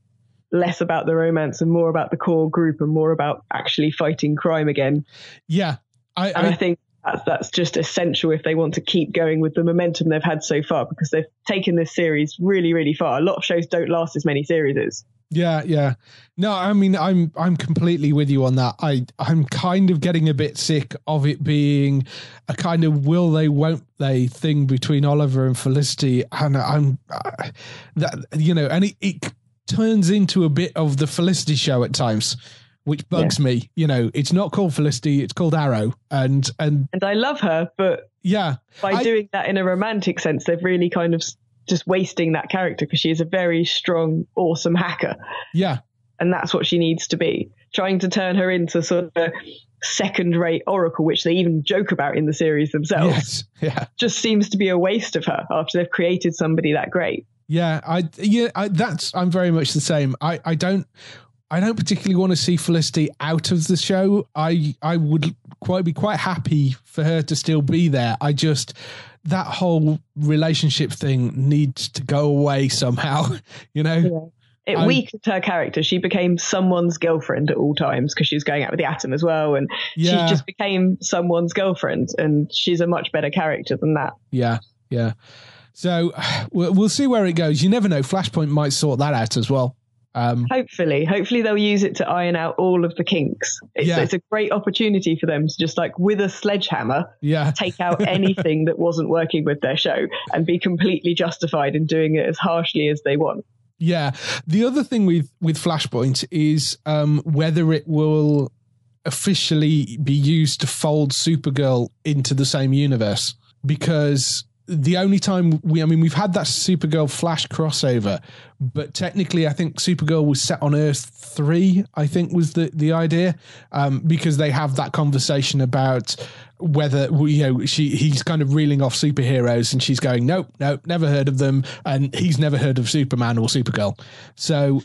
less about the romance and more about the core group and more about actually fighting crime again. Yeah. I, and I, I think that's, that's just essential if they want to keep going with the momentum they've had so far because they've taken this series really, really far. A lot of shows don't last as many series. Yeah, yeah. No, I mean I'm I'm completely with you on that. I I'm kind of getting a bit sick of it being a kind of will they won't they thing between Oliver and Felicity and I'm uh, that you know and it, it turns into a bit of the Felicity show at times, which bugs yeah. me. You know, it's not called Felicity; it's called Arrow, and and and I love her, but yeah, by I, doing that in a romantic sense, they've really kind of just wasting that character because she is a very strong, awesome hacker. Yeah, and that's what she needs to be. Trying to turn her into sort of second-rate Oracle, which they even joke about in the series themselves, yes. yeah, just seems to be a waste of her after they've created somebody that great. Yeah, I yeah, I, that's I'm very much the same. I I don't I don't particularly want to see Felicity out of the show. I I would quite be quite happy for her to still be there. I just that whole relationship thing needs to go away somehow. You know. Yeah. It weakened her character. She became someone's girlfriend at all times because she was going out with the Atom as well, and yeah. she just became someone's girlfriend. And she's a much better character than that. Yeah, yeah. So we'll see where it goes. You never know. Flashpoint might sort that out as well. Um, hopefully, hopefully they'll use it to iron out all of the kinks. It's, Yeah. it's a great opportunity for them to just like with a sledgehammer yeah, take out anything that wasn't working with their show and be completely justified in doing it as harshly as they want. Yeah. The other thing with with Flashpoint is um, whether it will officially be used to fold Supergirl into the same universe because the only time we I mean we've had that Supergirl Flash crossover but technically I think Supergirl was set on Earth 3 I think was the the idea um, because they have that conversation about whether you know she he's kind of reeling off superheroes and she's going nope nope never heard of them and he's never heard of Superman or Supergirl. So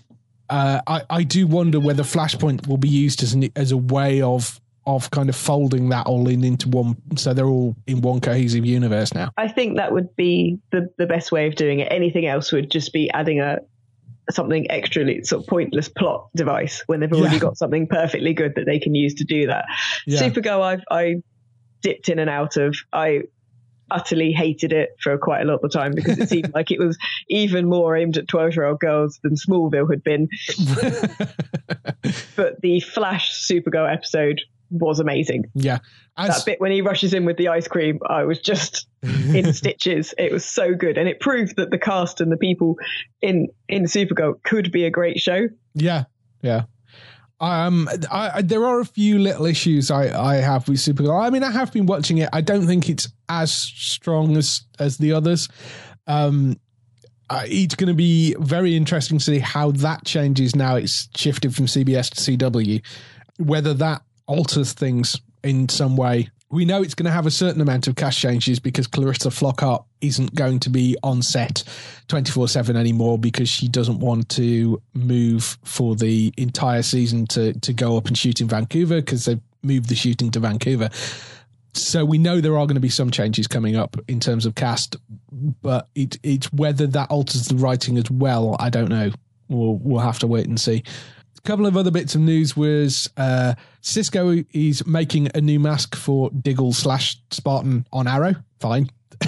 uh, I I do wonder whether Flashpoint will be used as an, as a way of of kind of folding that all in into one so they're all in one cohesive universe now I think that would be the, the best way of doing it. Anything else would just be adding a something extra sort of pointless plot device when they've already Yeah. got something perfectly good that they can use to do that. Yeah. Supergirl, I've I dipped in and out of. I utterly hated it for quite a lot of the time because it seemed like it was even more aimed at 12 year old girls than Smallville had been. But the Flash Supergirl episode was amazing. yeah as That bit when he rushes in with the ice cream, I was just in stitches. It was so good, and it proved that the cast and the people in in Supergirl could be a great show. Yeah, yeah. Um, I, I, there are a few little issues I, I have with Supergirl. I mean, I have been watching it. I don't think it's as strong as as the others. Um, uh, it's going to be very interesting to see how that changes now. It's shifted from CBS to CW. Whether that alters things in some way. We know it's going to have a certain amount of cast changes because Clarissa Flockhart isn't going to be on set 24 7 anymore because she doesn't want to move for the entire season to, to go up and shoot in Vancouver because they've moved the shooting to Vancouver. So we know there are going to be some changes coming up in terms of cast, but it, it's whether that alters the writing as well. I don't know. We'll, we'll have to wait and see. A couple of other bits of news was uh, Cisco is making a new mask for Diggle slash Spartan on Arrow. Fine.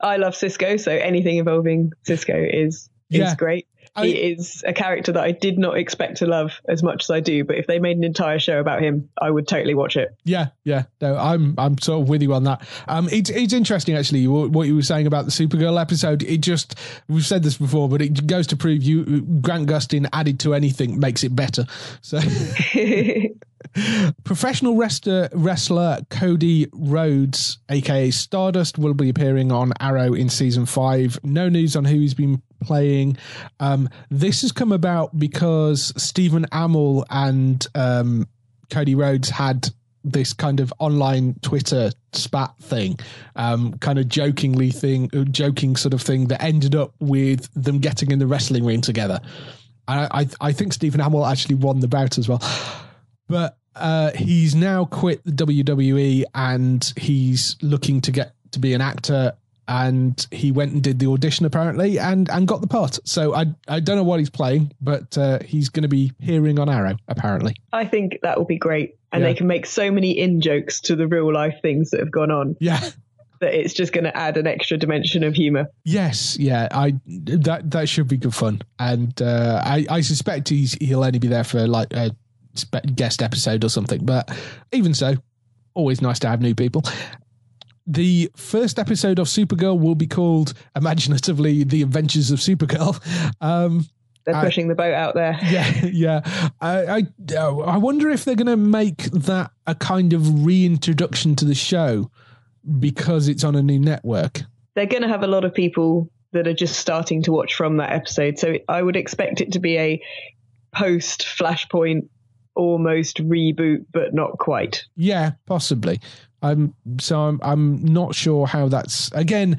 I love Cisco, so anything involving Cisco is is Yeah. great. I- he is a character that I did not expect to love as much as I do, but if they made an entire show about him, I would totally watch it. Yeah, yeah. No, I'm I'm sort of with you on that. Um, it's it's interesting actually what, what you were saying about the Supergirl episode. It just we've said this before, but it goes to prove you Grant Gustin added to anything makes it better. So. Professional wrestler, wrestler Cody Rhodes, aka Stardust, will be appearing on Arrow in season five. No news on who he's been playing. Um, this has come about because Stephen Amell and um, Cody Rhodes had this kind of online Twitter spat thing, um, kind of jokingly thing, joking sort of thing that ended up with them getting in the wrestling ring together. I, I, I think Stephen Amell actually won the bout as well but uh, he's now quit the WWE and he's looking to get to be an actor. And he went and did the audition apparently, and and got the part. So I I don't know what he's playing, but uh, he's going to be hearing on Arrow apparently. I think that will be great. And Yeah. they can make so many in jokes to the real life things that have gone on Yeah. that it's just going to add an extra dimension of humor. Yes, yeah, I that that should be good fun, and uh, I I suspect he's he'll only be there for like a guest episode or something, but even so, always nice to have new people. The first episode of Supergirl will be called imaginatively "The Adventures of Supergirl." Um, They're I- pushing the boat out there. yeah, yeah. I I, I wonder if they're going to make that a kind of reintroduction to the show because it's on a new network. They're going to have a lot of people that are just starting to watch from that episode. So I would expect it to be a post Flashpoint almost reboot, but not quite. Yeah, possibly. I'm so I'm I'm not sure how that's again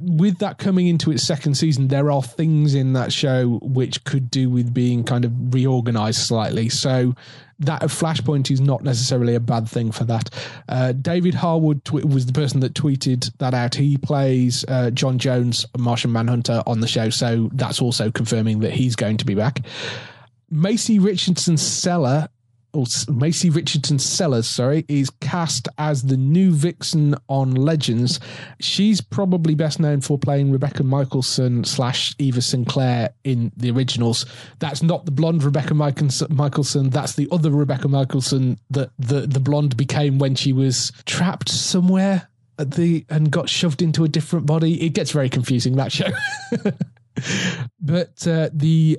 with that coming into its second season. There are things in that show which could do with being kind of reorganized slightly. So that Flashpoint is not necessarily a bad thing for that. Uh, David Harewood tw- was the person that tweeted that out. He plays uh, John Jones, Martian Manhunter, on the show, so that's also confirming that he's going to be back. Macy Richardson Seller or Maisie Richardson Sellers, sorry, is cast as the new Vixen on Legends. She's probably best known for playing Rebekah Mikaelson slash Eva Sinclair in the originals. That's not the blonde Rebekah Mikaelson. That's the other Rebekah Mikaelson that the the blonde became when she was trapped somewhere at the and got shoved into a different body. It gets very confusing that show. but uh, the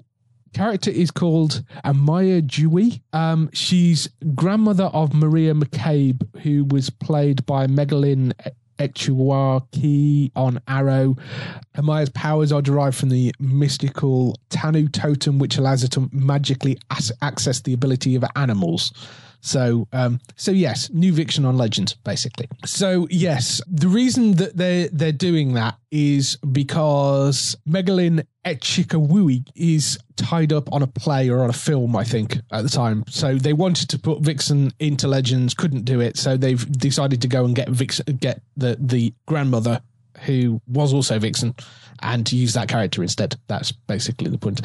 character is called Amaya Dewey. Um, she's grandmother of Maria McCabe, who was played by Megalyn Echiwaki on Arrow. Amaya's powers are derived from the mystical Tantu totem, which allows her to magically as- access the ability of animals. So, um, so yes, new Vixen on Legends, basically. So yes, the reason that they're they're doing that is because Megalyn Echikunwoke is tied up on a play or on a film, I think, at the time. So they wanted to put Vixen into Legends, couldn't do it, so they've decided to go and get Vixen, get the the grandmother who was also Vixen and to use that character instead. That's basically the point.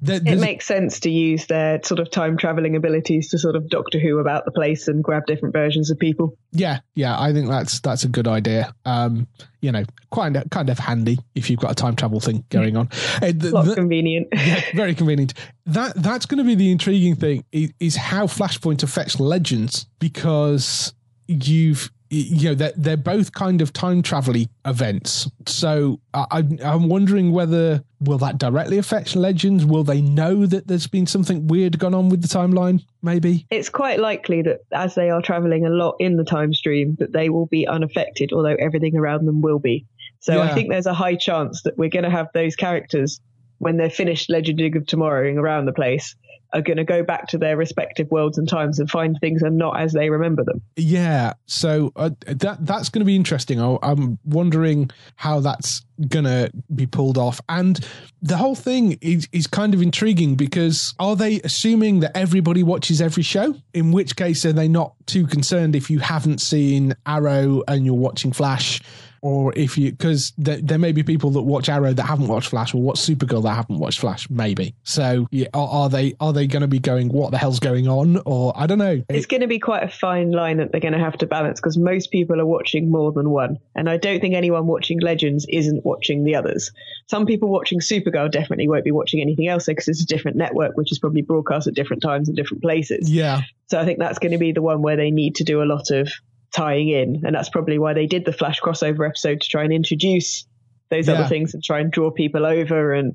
There, it makes sense to use their sort of time traveling abilities to sort of Doctor Who about the place and grab different versions of people. Yeah, yeah, I think that's that's a good idea. Um, you know, quite kind of handy if you've got a time travel thing going on. Uh, convenient. yeah, very convenient. That that's going to be the intriguing thing is, is how Flashpoint affects Legends because you've you know they're, they're both kind of time travel events. So I, i'm wondering whether will that directly affect legends? Will they know that there's been something weird gone on with the timeline maybe? It's quite likely that as they are traveling a lot in the time stream that they will be unaffected although everything around them will be. So yeah. i think there's a high chance that we're going to have those characters when they're finished legending of tomorrowing around the place are going to go back to their respective worlds and times and find things are not as they remember them. Yeah, so uh, that that's going to be interesting. I, I'm wondering how that's going to be pulled off, and the whole thing is is kind of intriguing because are they assuming that everybody watches every show? In which case, are they not too concerned if you haven't seen Arrow and you're watching Flash? Or if you because there, there, may be people that watch Arrow that haven't watched Flash or watch Supergirl that haven't watched Flash, maybe. So yeah, are, are they are they going to be going what the hell's going on? Or I don't know. It's going to be quite a fine line that they're going to have to balance because most people are watching more than one, and I don't think anyone watching Legends isn't watching the others. Some people watching Supergirl definitely won't be watching anything else because it's a different network, which is probably broadcast at different times in different places. Yeah. So I think that's going to be the one where they need to do a lot of tying in. And that's probably why they did the Flash crossover episode to try and introduce those yeah. other things and try and draw people over and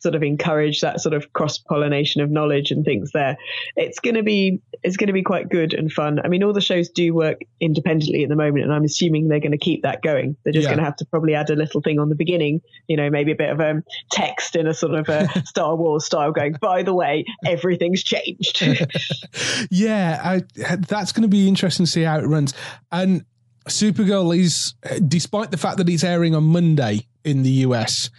sort of encourage that sort of cross pollination of knowledge and things there. It's going to be it's going to be quite good and fun. I mean, all the shows do work independently at the moment, and I'm assuming they're going to keep that going. They're just yeah. going to have to probably add a little thing on the beginning, you know, maybe a bit of um, text in a sort of a Star Wars style, going, by the way, everything's changed. yeah, I, that's going to be interesting to see how it runs. And Supergirl is, despite the fact that it's airing on Monday in the US,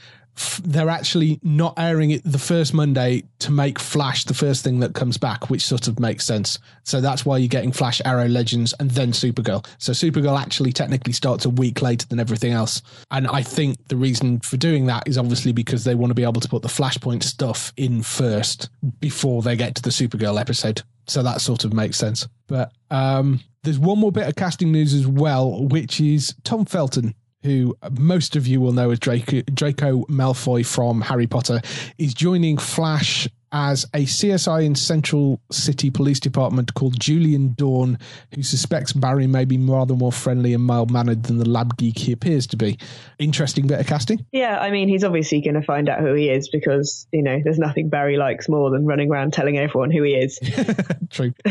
they're actually not airing it the first Monday to make Flash the first thing that comes back, which sort of makes sense. So that's why you're getting Flash, Arrow, Legends, and then Supergirl. So Supergirl actually technically starts a week later than everything else. And I think the reason for doing that is obviously because they want to be able to put the Flashpoint stuff in first before they get to the Supergirl episode. So that sort of makes sense. But um, there's one more bit of casting news as well, which is Tom Felton who most of you will know as Draco, Draco Malfoy from Harry Potter, is joining Flash as a CSI in Central City Police Department called Julian Dorn, who suspects Barry may be rather more friendly and mild mannered than the lab geek he appears to be. Interesting bit of casting. Yeah, I mean, he's obviously going to find out who he is because, you know, there's nothing Barry likes more than running around telling everyone who he is. True.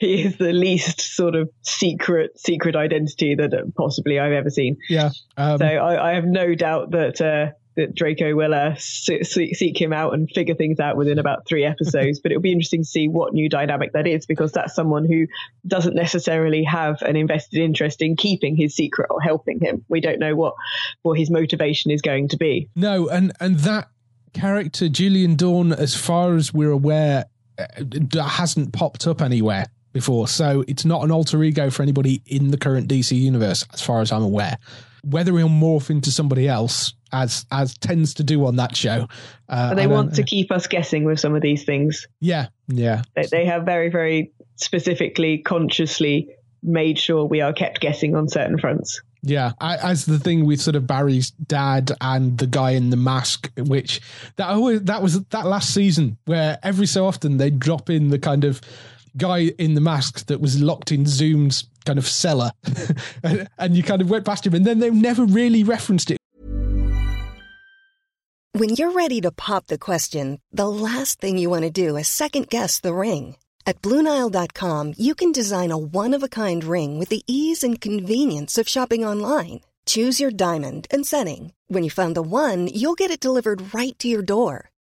he is the least sort of secret, secret identity that possibly I've ever seen. Yeah. Um, so I, I, have no doubt that. Uh, that Draco will uh, seek him out and figure things out within about three episodes. but it'll be interesting to see what new dynamic that is because that's someone who doesn't necessarily have an invested interest in keeping his secret or helping him. We don't know what what his motivation is going to be. No, and and that character Julian Dorn, as far as we're aware, uh, hasn't popped up anywhere before. So it's not an alter ego for anybody in the current DC universe, as far as I'm aware. Whether he'll morph into somebody else, as as tends to do on that show, uh, they want to keep us guessing with some of these things. Yeah, yeah. They, they have very, very specifically, consciously made sure we are kept guessing on certain fronts. Yeah, I, as the thing with sort of Barry's dad and the guy in the mask, which that always that was that last season where every so often they drop in the kind of guy in the mask that was locked in Zoom's kind of cellar, and you kind of went past him, and then they never really referenced it. When you're ready to pop the question, the last thing you want to do is second guess the ring. At BlueNile.com, you can design a one-of-a-kind ring with the ease and convenience of shopping online. Choose your diamond and setting. When you find the one, you'll get it delivered right to your door.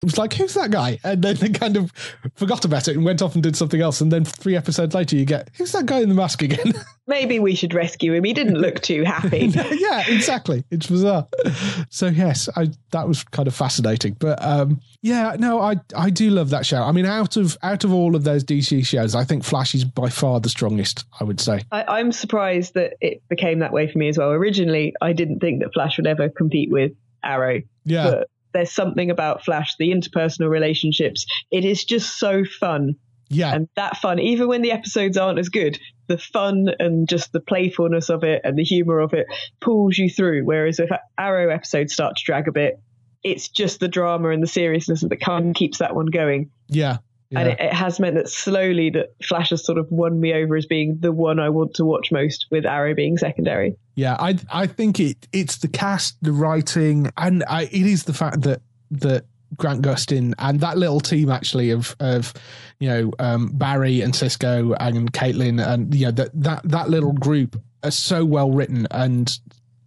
It was like, who's that guy? And then they kind of forgot about it and went off and did something else. And then three episodes later, you get, who's that guy in the mask again? Maybe we should rescue him. He didn't look too happy. yeah, exactly. It's bizarre. So yes, I that was kind of fascinating. But um, yeah, no, I I do love that show. I mean, out of out of all of those DC shows, I think Flash is by far the strongest. I would say. I, I'm surprised that it became that way for me as well. Originally, I didn't think that Flash would ever compete with Arrow. Yeah. But there's something about Flash, the interpersonal relationships. It is just so fun. Yeah. And that fun, even when the episodes aren't as good, the fun and just the playfulness of it and the humor of it pulls you through. Whereas if Arrow episodes start to drag a bit, it's just the drama and the seriousness that kind of keeps that one going. Yeah. Yeah. And it, it, has meant that slowly that Flash has sort of won me over as being the one I want to watch most, with Arrow being secondary. Yeah, I I think it it's the cast, the writing, and I, it is the fact that that Grant Gustin and that little team actually of of you know um, Barry and Cisco and Caitlin and you know that that that little group are so well written and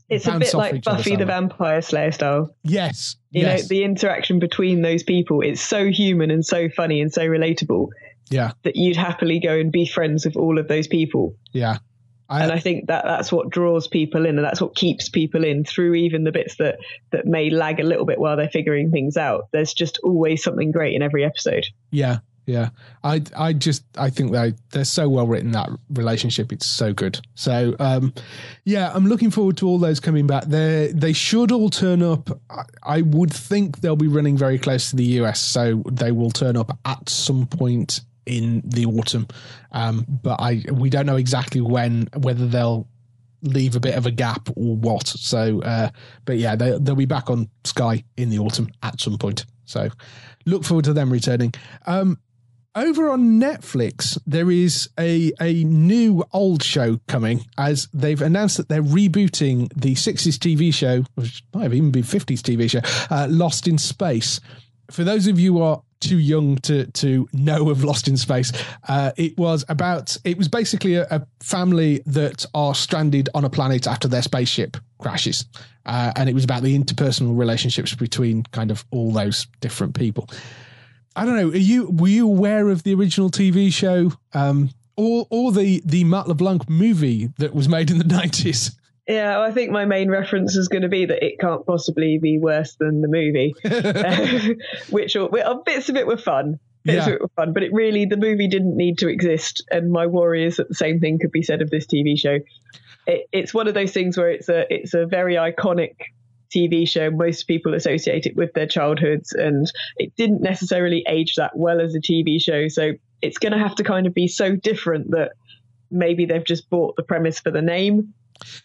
it's a bit like Buffy the Vampire Slayer style. Yes. You yes. know, the interaction between those people, it's so human and so funny and so relatable. Yeah. That you'd happily go and be friends with all of those people. Yeah. I, and I think that that's what draws people in and that's what keeps people in through even the bits that, that may lag a little bit while they're figuring things out. There's just always something great in every episode. Yeah. Yeah, I I just I think they they're so well written that relationship. It's so good. So um, yeah, I'm looking forward to all those coming back. They they should all turn up. I, I would think they'll be running very close to the US, so they will turn up at some point in the autumn. Um, but I we don't know exactly when whether they'll leave a bit of a gap or what. So, uh, but yeah, they, they'll be back on Sky in the autumn at some point. So, look forward to them returning. Um, over on Netflix, there is a a new old show coming as they've announced that they're rebooting the 60s TV show, which might have even been 50s TV show, uh, Lost in Space. For those of you who are too young to to know of Lost in Space, uh, it was about it was basically a, a, family that are stranded on a planet after their spaceship crashes, uh, and it was about the interpersonal relationships between kind of all those different people. I don't know. Are you were you aware of the original TV show, um, or or the the Matt LeBlanc movie that was made in the nineties? Yeah, well, I think my main reference is going to be that it can't possibly be worse than the movie, which are, bits of it were fun. Bits yeah. of it were fun, but it really the movie didn't need to exist. And my worry is that the same thing could be said of this TV show. It, it's one of those things where it's a it's a very iconic TV show. Most people associate it with their childhoods, and it didn't necessarily age that well as a TV show. So it's going to have to kind of be so different that maybe they've just bought the premise for the name.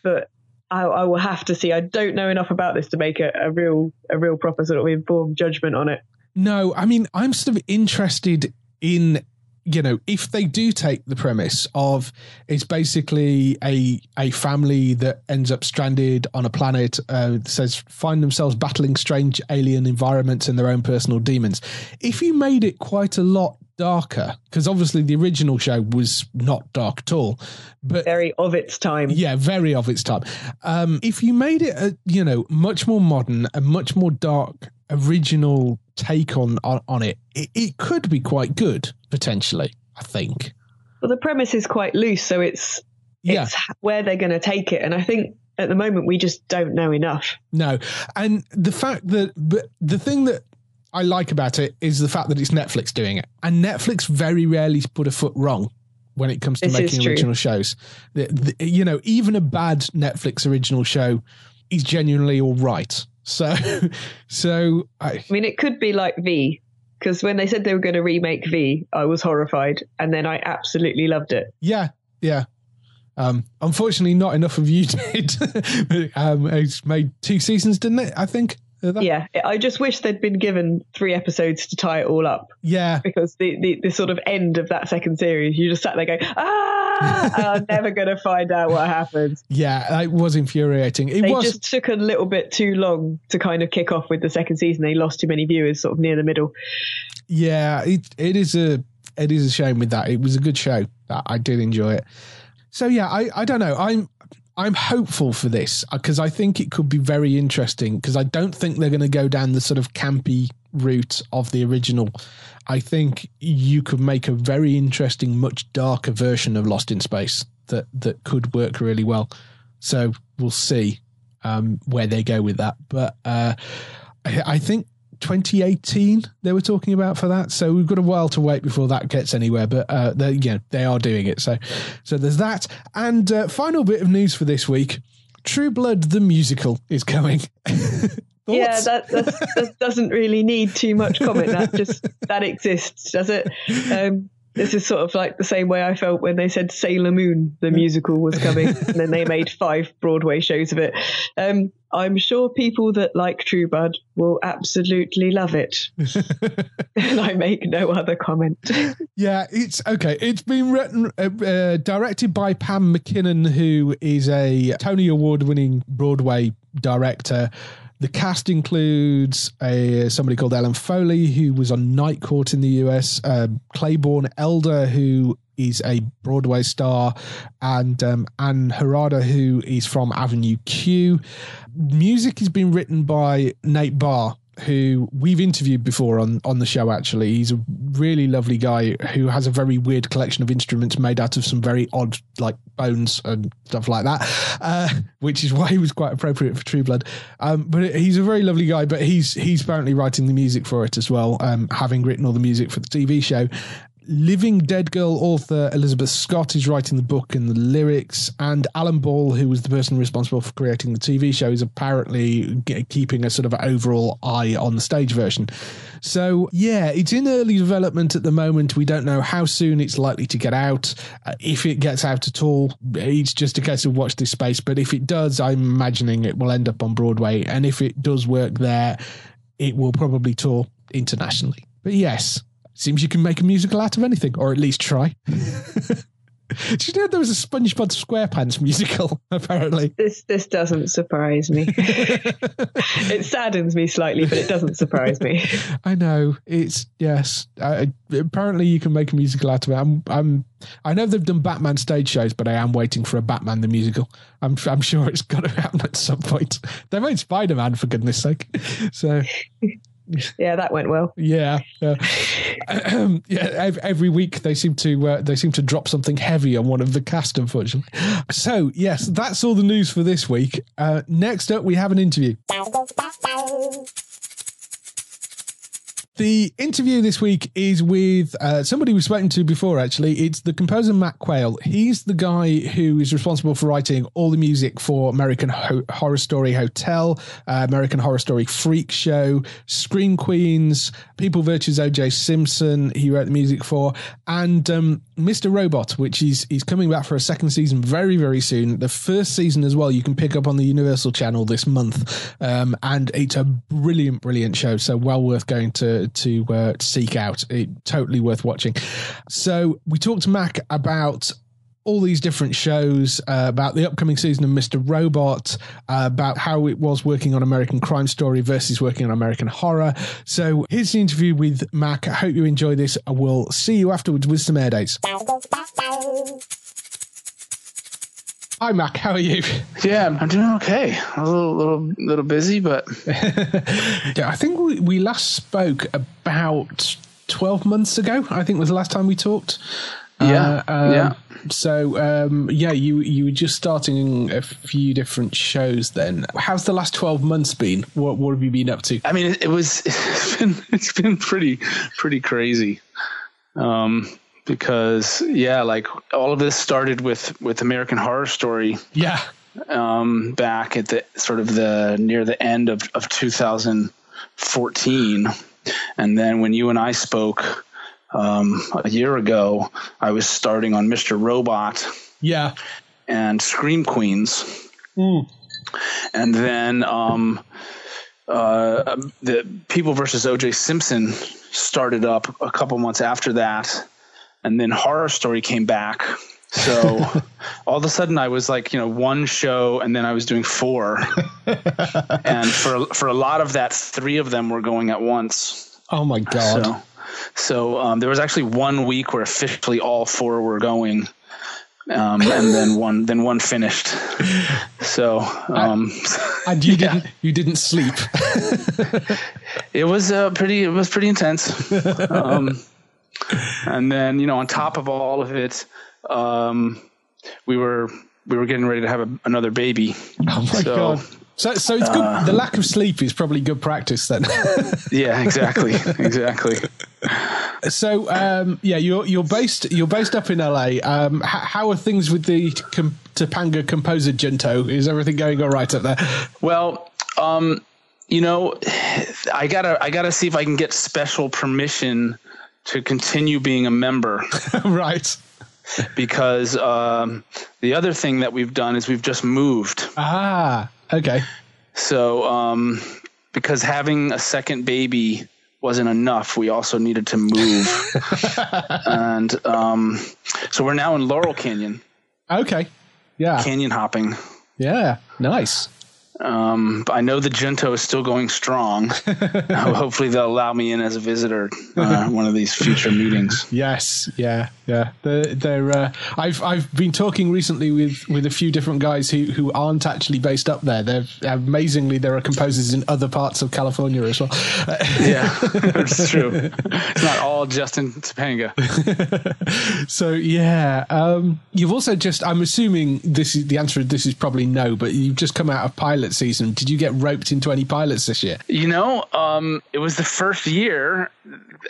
But I, I will have to see. I don't know enough about this to make a, a real, a real proper sort of informed judgment on it. No, I mean, I'm sort of interested in you know, if they do take the premise of it's basically a a family that ends up stranded on a planet, uh, says find themselves battling strange alien environments and their own personal demons. If you made it quite a lot darker, because obviously the original show was not dark at all, but very of its time. Yeah, very of its time. Um, if you made it, a, you know, much more modern and much more dark original take on on, on it, it, it could be quite good potentially. I think. Well, the premise is quite loose, so it's yeah. it's where they're going to take it, and I think at the moment we just don't know enough. No, and the fact that but the thing that I like about it is the fact that it's Netflix doing it, and Netflix very rarely put a foot wrong when it comes to This making original shows. The, the, you know, even a bad Netflix original show is genuinely all right. So, so I, I mean, it could be like V, because when they said they were going to remake V, I was horrified, and then I absolutely loved it. yeah, yeah. Um, unfortunately, not enough of you did. um, it's made two seasons, didn't it? I think. That? Yeah, I just wish they'd been given three episodes to tie it all up, Yeah. because the, the, the sort of end of that second series, you just sat there going, ah, I'm never going to find out what happens. Yeah, it was infuriating. It They was just took a little bit too long to kind of kick off with the second season. They lost too many viewers sort of near the middle. Yeah, it it is a it is a shame with that. It was a good show. I, I did enjoy it. So yeah, I I don't know. I'm I'm hopeful for this because I think it could be very interesting because I don't think they're going to go down the sort of campy route of the original. I think you could make a very interesting, much darker version of Lost in Space that that could work really well. So we'll see um, where they go with that. But uh, I, I think 2018 they were talking about for that. So we've got a while to wait before that gets anywhere. But uh, they, yeah, they are doing it. So so there's that. And uh, final bit of news for this week: True Blood the musical is coming. Yeah, that, that doesn't really need too much comment. That just that exists, does it? Um, this is sort of like the same way I felt when they said Sailor Moon, the musical, was coming, and then they made five Broadway shows of it. Um, I'm sure people that like True Blood will absolutely love it, and I make no other comment. Yeah, it's okay. It's been written, uh, uh, directed by Pam McKinnon, who is a Tony Award winning Broadway director. The cast includes a somebody called Ellen Foley, who was on Night Court in the US, um, Claiborne Elder, who is a Broadway star, and um, Ann Harada, who is from Avenue Q. Music has been written by Nate Barr, who we've interviewed before on, on the show, actually. He's a really lovely guy who has a very weird collection of instruments made out of some very odd, like bones and stuff like that, uh, which is why he was quite appropriate for True Blood. Um, but he's a very lovely guy, but he's he's apparently writing the music for it as well, um, having written all the music for the TV show. Living Dead Girl author Elizabeth Scott is writing the book and the lyrics, and Alan Ball, who was the person responsible for creating the TV show, is apparently keeping a sort of overall eye on the stage version. So, yeah, it's in early development at the moment. We don't know how soon it's likely to get out. Uh, if it gets out at all, it's just a case of watch this space. But if it does, I'm imagining it will end up on Broadway. And if it does work there, it will probably tour internationally. But yes, seems you can make a musical out of anything, or at least try. Did you know there was a SpongeBob SquarePants musical? Apparently, This this doesn't surprise me. it saddens me slightly, but it doesn't surprise me. I know it's yes. I, apparently, you can make a musical out of it. I'm, I'm, I know they've done Batman stage shows, but I am waiting for a Batman the musical. I'm, I'm sure it's got to happen at some point. They made Spider Man for goodness sake. So Yeah, that went well. yeah, yeah. yeah. Every week they seem to uh, they seem to drop something heavy on one of the cast, unfortunately. So yes, that's all the news for this week. Uh, next up, we have an interview. The interview this week is with uh, somebody we've spoken to before, actually. It's the composer Mac Quayle. He's the guy who is responsible for writing all the music for American Ho- Horror Story Hotel, uh, American Horror Story Freak Show, Scream Queens, People vs. O.J. Simpson, he wrote the music for, and um, Mr. Robot, which is, is coming back for a second season very, very soon. The first season as well, you can pick up on the Universal channel this month. Um, and it's a brilliant, brilliant show. So well worth going to to uh, seek out. It totally worth watching. So we talked to Mac about all these different shows uh, about the upcoming season of Mr. Robot, uh, about how it was working on American Crime Story versus working on American Horror. So here's the interview with Mac. I hope you enjoy this. I will see you afterwards with some air dates. Hi, Mac. How are you? Yeah, I'm doing okay. A little, little, little busy, but Yeah, I think we, we last spoke about 12 months ago, I think was the last time we talked. Yeah, Uh, um, yeah. So um, yeah, you you were just starting a few different shows. Then, how's the last twelve months been? What what have you been up to? I mean, it, it was it's been it's been pretty pretty crazy, um, because yeah, like all of this started with with American Horror Story Yeah, um, back at the sort of the near the end of of 2014, and then when you and I spoke um, a year ago, I was starting on Mr. Robot yeah, and Scream Queens. And then um, uh, the People versus O.J. Simpson started up a couple months after that, and then Horror Story came back. So all of a sudden, I was like, you know, one show, and then I was doing four. and for for a lot of that, three of them were going at once. Oh my god. So, so um, there was actually one week where officially all four were going, um, and then one then one finished. So um, and you didn't you didn't sleep. it was uh, pretty it was pretty intense. Um, and then you know on top of all of it, um, we were we were getting ready to have a, another baby. Oh my So- god. So so it's good. the lack of sleep is probably good practice then. Yeah, exactly, exactly. so um, yeah, you're you're based you're based up in LA. Um, h- how are things with the com- Topanga composer Junto? Is everything going all right up there? Well, um, you know, I gotta I gotta see if I can get special permission to continue being a member right. because um, the other thing that we've done is we've just moved. Ah. Okay. So um, because having a second baby wasn't enough, we also needed to move, and um, so we're now in Laurel Canyon, Okay. Yeah. canyon hopping. Yeah. Nice. Um, but I know the Junto is still going strong. Hopefully, they'll allow me in as a visitor uh, one of these future meetings. Yes, yeah, yeah. They're, they're uh, I've I've been talking recently with, with a few different guys who, who aren't actually based up there. They're amazingly there are composers in other parts of California as well. Yeah, it's true. It's not all just in Topanga. so yeah, um, you've also just I'm assuming this is the answer. This is probably no, but you've just come out of pilot season. Did you get roped into any pilots this year? You know, um, it was the first year,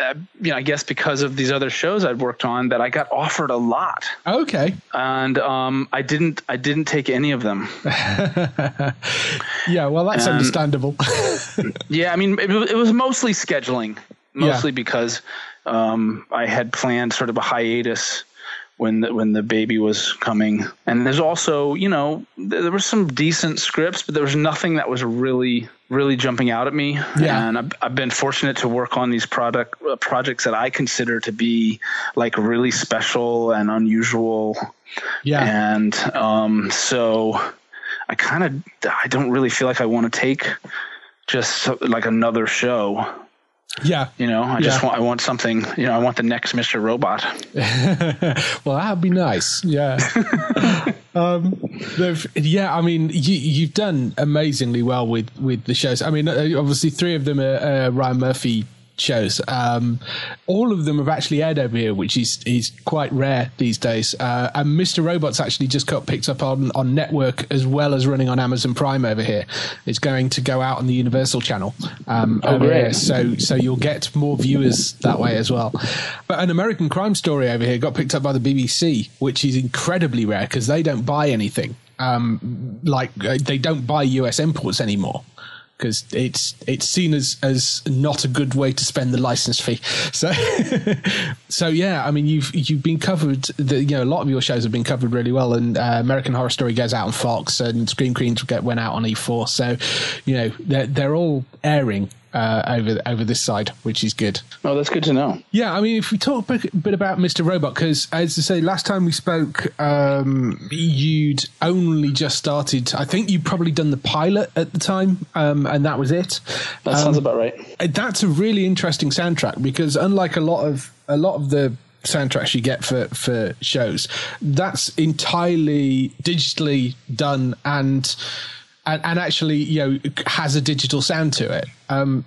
uh, you know, I guess because of these other shows I'd worked on that I got offered a lot, Okay, and um, I didn't. I didn't take any of them. yeah. Well, that's Um, understandable. Yeah, I mean, it, it was mostly scheduling, mostly because um, I had planned sort of a hiatus when the, when the baby was coming, and there's also, you know, there, there were some decent scripts, but there was nothing that was really, really jumping out at me. Yeah. and I've, I've been fortunate to work on these product uh, projects that I consider to be like really special and unusual yeah, and um, so I kind of I don't really feel like I want to take just like another show. Yeah. You know, I just want I want something. You know, I want the next Mr. Robot. well, that'd be nice. Yeah. um, they've- yeah, I mean, you, you've done amazingly well with, with the shows. I mean, uh, obviously, three of them are uh, Ryan Murphy shows. Um, all of them have actually aired over here, which is is quite rare these days. Uh, and Mr. Robot's actually just got picked up on, on network as well as running on Amazon Prime over here. It's going to go out on the Universal channel um, Oh, over great. here. So so you'll get more viewers that way as well. But an American Crime Story over here got picked up by the BBC, which is incredibly rare because they don't buy anything. Um, like uh, they don't buy US imports anymore because it's it's seen as as not a good way to spend the license fee. So so yeah, I mean you've you've been covered. The, you know a lot of your shows have been covered really well, and uh, American Horror Story goes out on Fox, and Scream Queens get went out on E4. So you know they're they're all airing. Uh, over over this side, which is good. Oh, that's good to know. Yeah, I mean, if we talk a bit, about Mr. Robot, because as I say, last time we spoke, um, you'd only just started. I think you'd probably done the pilot at the time, um, and that was it. That sounds about right. Uh, That's a really interesting soundtrack because unlike a lot of a lot of the soundtracks you get for for shows, that's entirely digitally done and and, and actually you know has a digital sound to it. Um,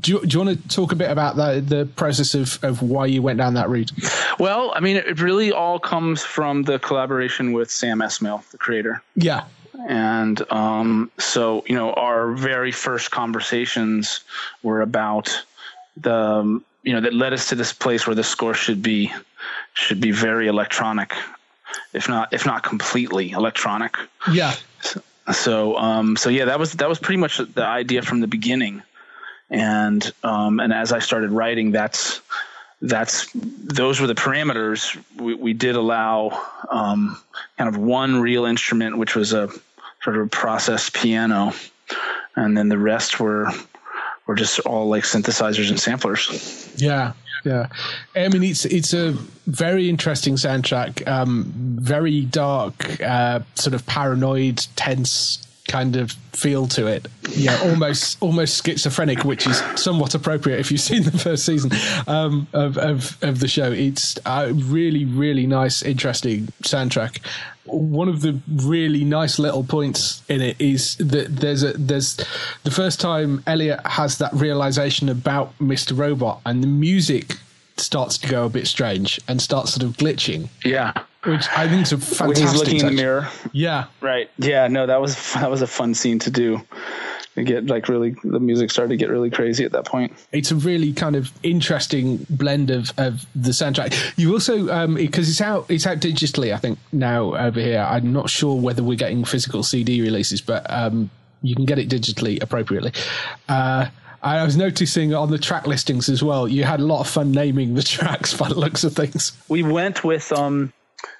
do you, do you want to talk a bit about the the process of of why you went down that route? Well, I mean, it really all comes from the collaboration with Sam Esmail, the creator. Yeah. And um, so, you know, our very first conversations were about the, um, you know, that led us to this place where the score should be, should be very electronic, if not, if not completely electronic. Yeah. So, so, um, so yeah, that was that was pretty much the idea from the beginning, and um, and as I started writing, that's that's those were the parameters. We, we did allow um, kind of one real instrument, which was a sort of a processed piano, and then the rest were were just all like synthesizers and samplers. Yeah, yeah. I mean, it's it's a very interesting soundtrack. Um, very dark, uh, sort of paranoid, tense kind of feel to it. Yeah, almost almost schizophrenic, which is somewhat appropriate if you've seen the first season um, of, of of the show. It's a really really nice, interesting soundtrack. One of the really nice little points in it is that there's a there's the first time Elliot has that realization about Mr. Robot, and the music starts to go a bit strange and starts sort of glitching. Yeah. Which I think is a fantastic. When he's looking touch. in the mirror. Yeah. Right. Yeah. No, that was that was a fun scene to do. To get like really, the music started to get really crazy at that point. It's a really kind of interesting blend of, of the soundtrack. You also um because it's out it's out digitally, I think now over here. I'm not sure whether we're getting physical CD releases, but um you can get it digitally appropriately. Uh I was noticing on the track listings as well, you had a lot of fun naming the tracks by the looks of things. We went with um,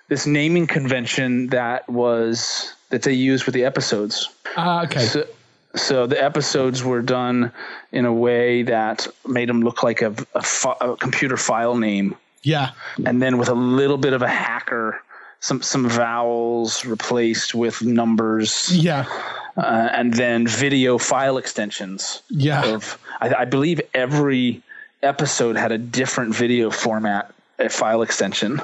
this naming convention that was that they used with the episodes. Ah, okay. So, so the episodes were done in a way that made them look like a, a, fi- a computer file name, yeah. and then with a little bit of a hacker, some some vowels replaced with numbers. Yeah. uh, and then video file extensions. Yeah. Of I, I believe every episode had a different video format a file extension.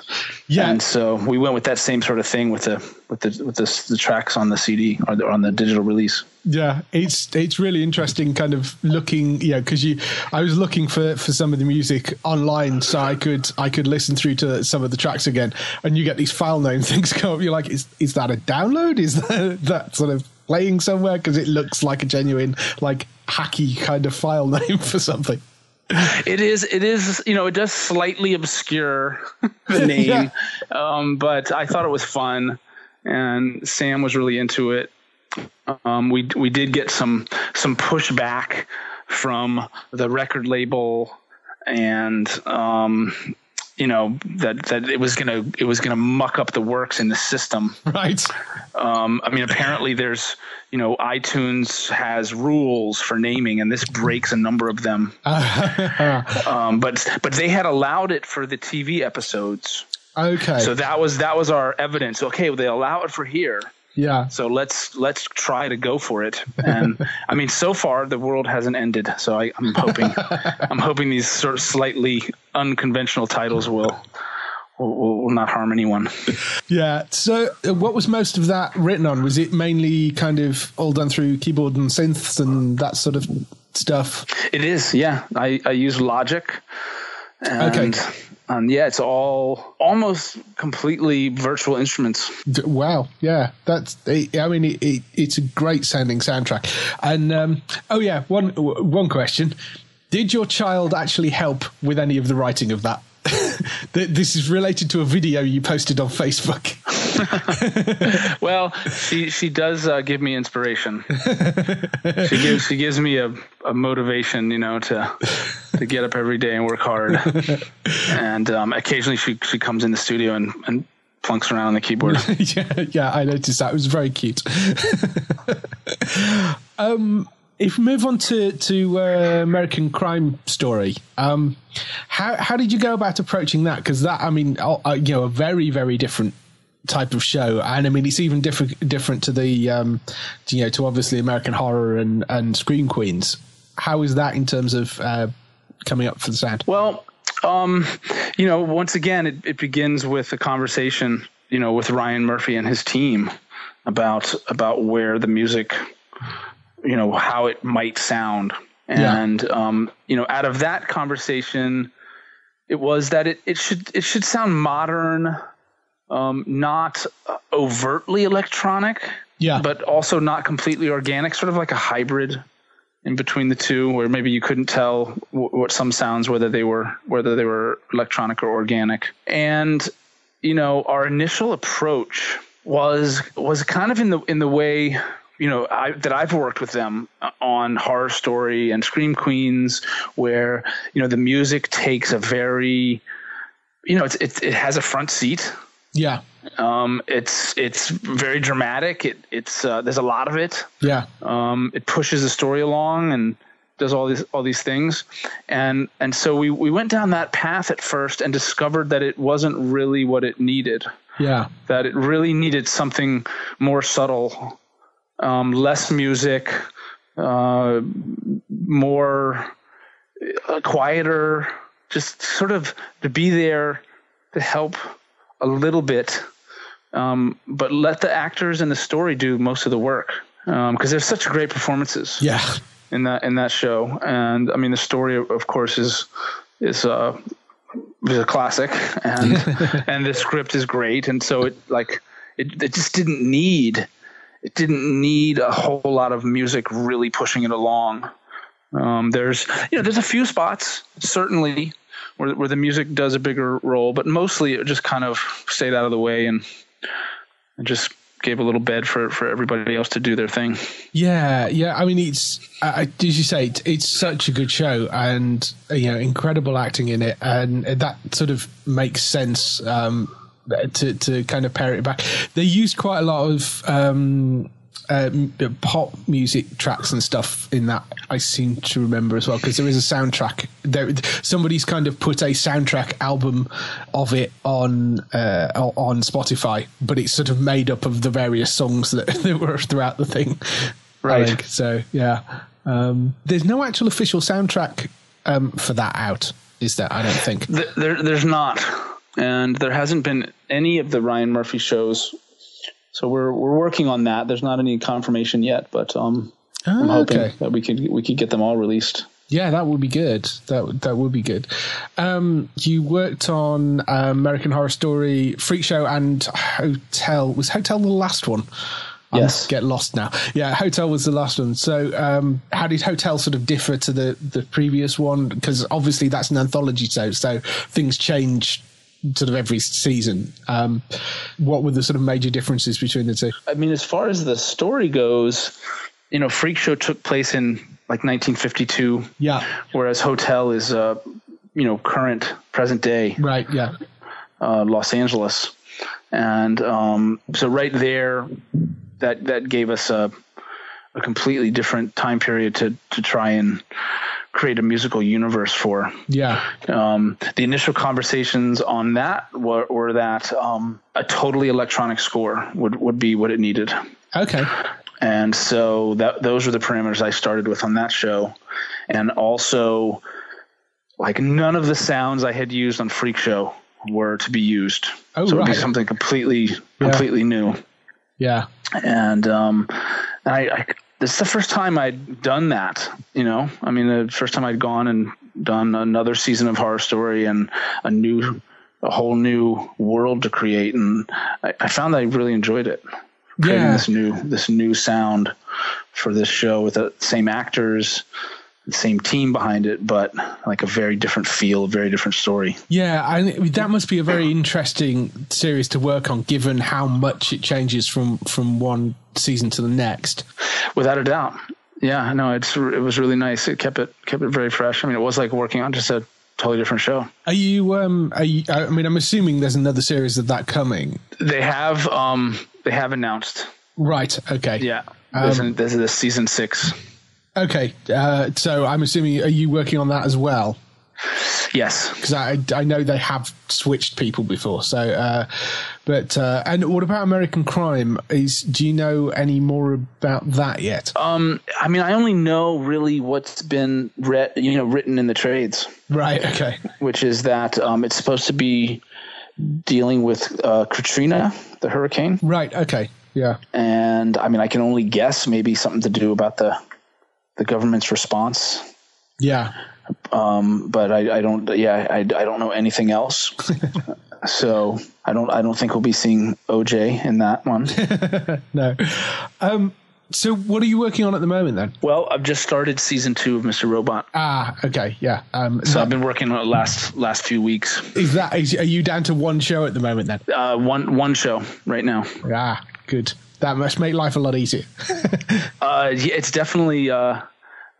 Yeah. And so we went with that same sort of thing with the with the with the, the tracks on the CD or the, on the digital release. Yeah, it's it's really interesting, kind of looking, yeah, because you, I was looking for for some of the music online, so I could I could listen through to some of the tracks again, and you get these file name things come up. You're like, is is that a download? Is that that sort of playing somewhere? Because it looks like a genuine, like hacky kind of file name for something. It is. It is. You know, it does slightly obscure the name, Yeah. um, but I thought it was fun, and Sam was really into it. Um, we we did get some some pushback from the record label, and um, you know that that it was gonna it was gonna muck up the works in the system. Right. Um, I mean, apparently there's, you know, iTunes has rules for naming, and this breaks a number of them. um, but but they had allowed it for the TV episodes, Okay. so that was that was our evidence. Okay, well, they allow it for here, yeah. so let's let's try to go for it. And I mean, so far the world hasn't ended, so I, I'm hoping I'm hoping these sort of slightly unconventional titles will will, will not harm anyone. Yeah. So, uh, what was most of that written on? Was it mainly kind of all done through keyboard and synths and that sort of stuff? It is, yeah. I, I use Logic. And, Okay. Um, yeah, it's all almost completely virtual instruments. Wow, yeah, that's. I mean, it, it, it's a great sounding soundtrack. And um, oh yeah, one one question: Did your child actually help with any of the writing of that? This is related to a video you posted on Facebook. Well, she she does uh, give me inspiration. she gives she gives me a, a motivation, you know, to to get up every day and work hard. and um, occasionally she she comes in the studio and and plunks around on the keyboard. yeah, yeah, I noticed that. It was very cute. um, if we move on to to uh, American Crime Story, um, how how did you go about approaching that? Because that, I mean, uh, uh, you know, a very very different type of show, and I mean, it's even different different to the um, to, you know to obviously American Horror and and Scream Queens. How is that in terms of uh, coming up for the sound? Well, um, you know, once again, it, it begins with a conversation, you know, with Ryan Murphy and his team about about where the music, you know, how it might sound. And um, you know, out of that conversation, it was that it, it should it should sound modern, um, not overtly electronic, Yeah. but also not completely organic, sort of like a hybrid in between the two, where maybe you couldn't tell w- what some sounds whether they were whether they were electronic or organic. And you know, our initial approach was was kind of in the in the way you know I, that I've worked with them on Horror Story and Scream Queens, where you know the music takes a very you know it's, it it has a front seat yeah. um, it's it's very dramatic. It it's uh, there's a lot of it. Yeah. Um, it pushes the story along and does all these all these things, and and so we we went down that path at first and discovered that it wasn't really what it needed. Yeah. That it really needed something more subtle, um, less music, uh, more uh, quieter, just sort of to be there to help a little bit, um, but let the actors and the story do most of the work because there's such great performances Yeah. in that in that show. And I mean, the story, of course, is is uh, is a classic, and and the script is great, and so it like it, it just didn't need it didn't need a whole lot of music really pushing it along. Um, there's you know there's a few spots certainly where where the music does a bigger role, but mostly it just kind of stayed out of the way and and just gave a little bed for for everybody else to do their thing. Yeah, yeah. I mean, it's uh, as you say, it's, it's such a good show, and you know, incredible acting in it, and that sort of makes sense um, to to kind of pair it back. They used quite a lot of um, uh, m- pop music tracks and stuff in that. I seem to remember as well because there is a soundtrack. There, somebody's kind of put a soundtrack album of it on uh, on Spotify, but it's sort of made up of the various songs that, that were throughout the thing. Right. So yeah, um, there's no actual official soundtrack um, for that out, is there? I don't think. Th- There, there's not, and there hasn't been any of the Ryan Murphy shows. So we're we're working on that. There's not any confirmation yet, but um, I'm Ah, hoping okay. that we could we could get them all released. Yeah, that would be good. That would- that would be good. Um, you worked on uh, American Horror Story, Freak Show, and Hotel. Was Hotel the last one? I Yes. get lost now. Yeah, Hotel was the last one. So, um, how did Hotel sort of differ to the the previous one? Because obviously that's an anthology show, so things change sort of every season. Um, what were the sort of major differences between the two? I mean, as far as the story goes, you know, Freak Show took place in like 1952, Yeah. whereas Hotel is uh, you know current present day. Right. Yeah. uh, Los Angeles, and um, so right there, that that gave us a a completely different time period to to try and create a musical universe for. Yeah. Um, the initial conversations on that were, were that um, a totally electronic score would would be what it needed. Okay. And so that those were the parameters I started with on that show. And also like none of the sounds I had used on Freak Show were to be used. Oh, so it would be something completely completely new. Yeah. And um and I, I this is the first time I'd done that, you know. I mean the first time I'd gone and done another season of horror story and a new a whole new world to create and I, I found that I really enjoyed it creating Yeah. this new this new sound for this show with the same actors, the same team behind it, but like a very different feel, a very different story. Yeah, I, that must be a very interesting series to work on, given how much it changes from from one season to the next. Without a doubt. Yeah, no, it's it was really nice. It kept it kept it very fresh. I mean, it was like working on just a totally different show. Are you? Um, are you, I mean, I'm assuming there's another series of that coming. They have um they have announced. Right. Okay. Yeah. This, Um, this is the season six. Okay. Uh, so I'm assuming are you working on that as well? Yes. Because I I know they have switched people before. So, uh, but uh, and what about American Crime? Is do you know any more about that yet? Um, I mean, I only know really what's been read, you know, written in the trades. Right. Okay. which is that um, it's supposed to be dealing with uh, Katrina, the hurricane, Right. Okay. Yeah. and I mean, I can only guess maybe something to do about the the government's response Yeah. Um, but I, I don't. Yeah, I, I don't know anything else. so I don't. I don't think we'll be seeing OJ in that one. no. Um, so what are you working on at the moment then? Well, I've just started season two of Mr. Robot. Ah, okay, yeah. Um, So that- I've been working on it last last few weeks. is that is, are you down to one show at the moment then? Uh, one one show right now. Ah, good. That must make life a lot easier. Uh, yeah, it's definitely uh,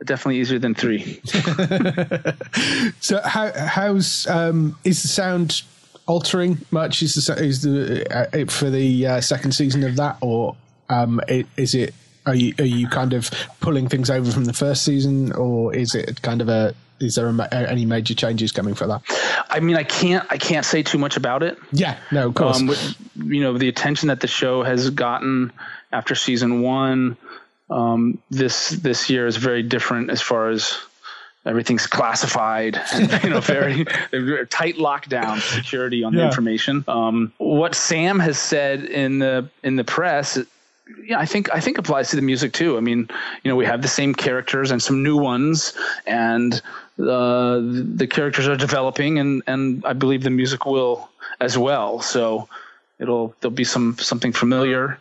definitely easier than three. So how how's um is the sound altering much? Is the is the uh, for the uh, second season of that, or um it, is it are you are you kind of pulling things over from the first season, or is it kind of a is there a, any major changes coming for that? I mean, I can't I can't say too much about it. Yeah, no, of course. Um, with, you know, the attention that the show has gotten after season one, um, this this year is very different as far as everything's classified and you know very, tight lockdown security on the information. Um, what Sam has said in the in the press. Yeah, I think I think applies to the music too. I mean, you know, we have the same characters and some new ones, and uh, the characters are developing, and and I believe the music will as well. So it'll there'll be some something familiar,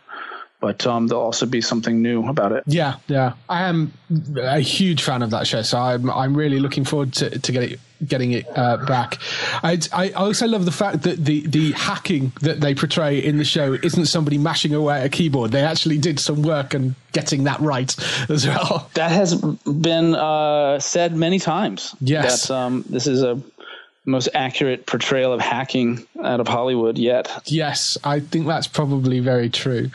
but um, there'll also be something new about it. Yeah, yeah. I am a huge fan of that show, so I'm I'm really looking forward to, to get it, getting it uh, back. I, I also love the fact that the the hacking that they portray in the show isn't somebody mashing away at a keyboard. They actually did some work and getting that right as well. That has been uh, said many times. Yes. that um, this is a most accurate portrayal of hacking out of Hollywood yet. Yes, I think that's probably very true.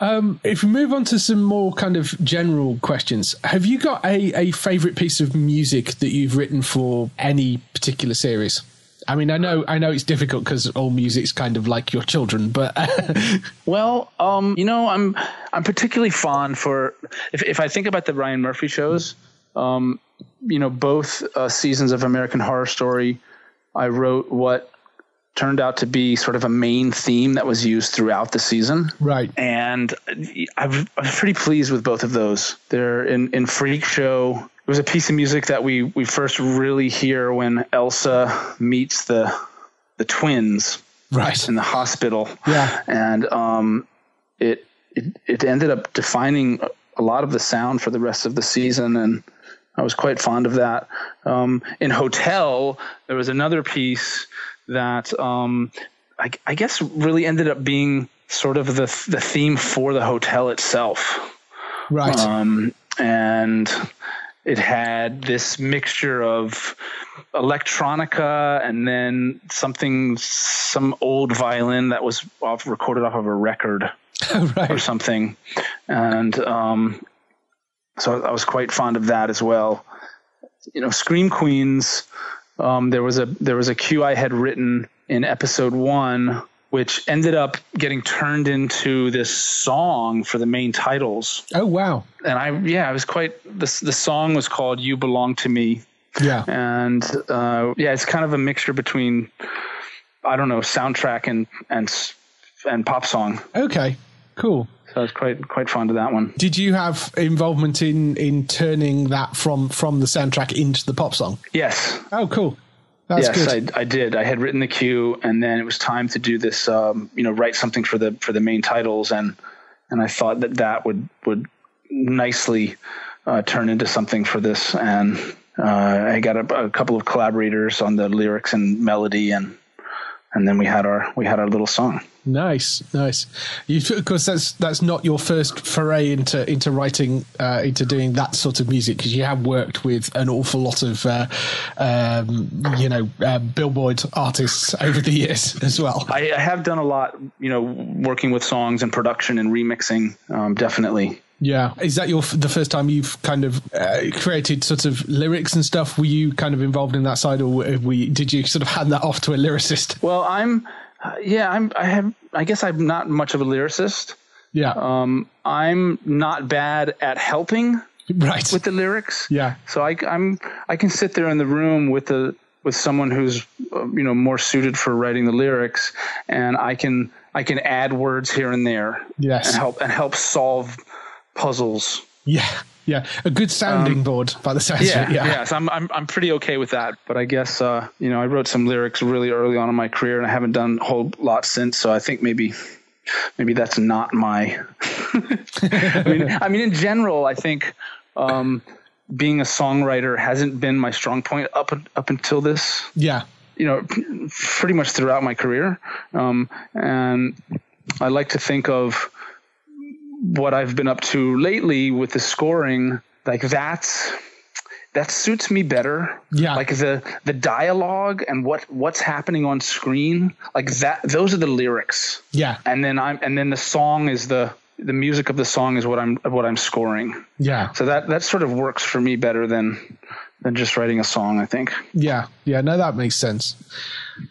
Um, if we move on to some more kind of general questions, have you got a, a favorite piece of music that you've written for any particular series? I mean, I know, I know it's difficult because all music's kind of like your children, but Well, um, you know, I'm I'm particularly fond for if if I think about the Ryan Murphy shows, um, you know, both uh, seasons of American Horror Story, I wrote what turned out to be sort of a main theme that was used throughout the season. right, and I've, I'm pretty pleased with both of those. They're in, in Freak Show. It was a piece of music that we, we first really hear when Elsa meets the the twins right, in the hospital. Yeah. and um, it, it it ended up defining a lot of the sound for the rest of the season, and I was quite fond of that. Um, in Hotel, there was another piece that um, I, I guess really ended up being sort of the the theme for the hotel itself, right, um, and it had this mixture of electronica and then something some old violin that was off, recorded off of a record or something. And um, so I was quite fond of that as well. You know scream queens um, there was a there was a cue I had written in episode one which ended up getting turned into this song for the main titles oh wow, and I yeah I was quite the the song was called "You Belong to Me," yeah, and uh, yeah, it's kind of a mixture between I don't know soundtrack and and and pop song. okay, cool. So I was quite quite fond of that one. Did you have involvement in in turning that from from the soundtrack into the pop song? Yes, Oh, cool. That's yes, good. I, I did. I had written the cue, and then it was time to do this. Um, you know, write something for the for the main titles, and and I thought that that would would nicely uh, turn into something for this. And uh, I got a, a couple of collaborators on the lyrics and melody, and and then we had our we had our little song. Nice, nice. You, of course, that's that's not your first foray into into writing, uh, into doing that sort of music, because you have worked with an awful lot of, uh, um, you know, uh, billboard artists over the years as well. I, I have done a lot, you know, working with songs and production and remixing. Um, definitely. Yeah, is that your the first time you've kind of uh, created sort of lyrics and stuff? Were you kind of involved in that side, or were we, did you sort of hand that off to a lyricist? Well, I'm, uh, yeah, I'm. I have. I guess I'm not much of a lyricist. Yeah, Um, I'm not bad at helping right. with the lyrics. yeah, So I, I'm I can sit there in the room with the with someone who's uh, you know more suited for writing the lyrics, and I can I can add words here and there Yes. and help and help solve puzzles Yeah, yeah, a good sounding um, board by the sounds yeah, of it. Yeah, yeah. So I'm, I'm I'm pretty okay with that. But I guess uh, you know I wrote some lyrics really early on in my career, and I haven't done a whole lot since. So I think maybe maybe that's not my. I mean, I mean, in general, I think um, being a songwriter hasn't been my strong point up up until this. Yeah. You know, pretty much throughout my career, um, and I like to think of what I've been up to lately with the scoring, like that's that suits me better. Yeah. Like the the dialogue and what what's happening on screen, like that those are the lyrics. Yeah. And then I'm and then the song is the the music of the song is what I'm what I'm scoring. Yeah. So that that sort of works for me better than than just writing a song, I think. Yeah. Yeah, no that makes sense.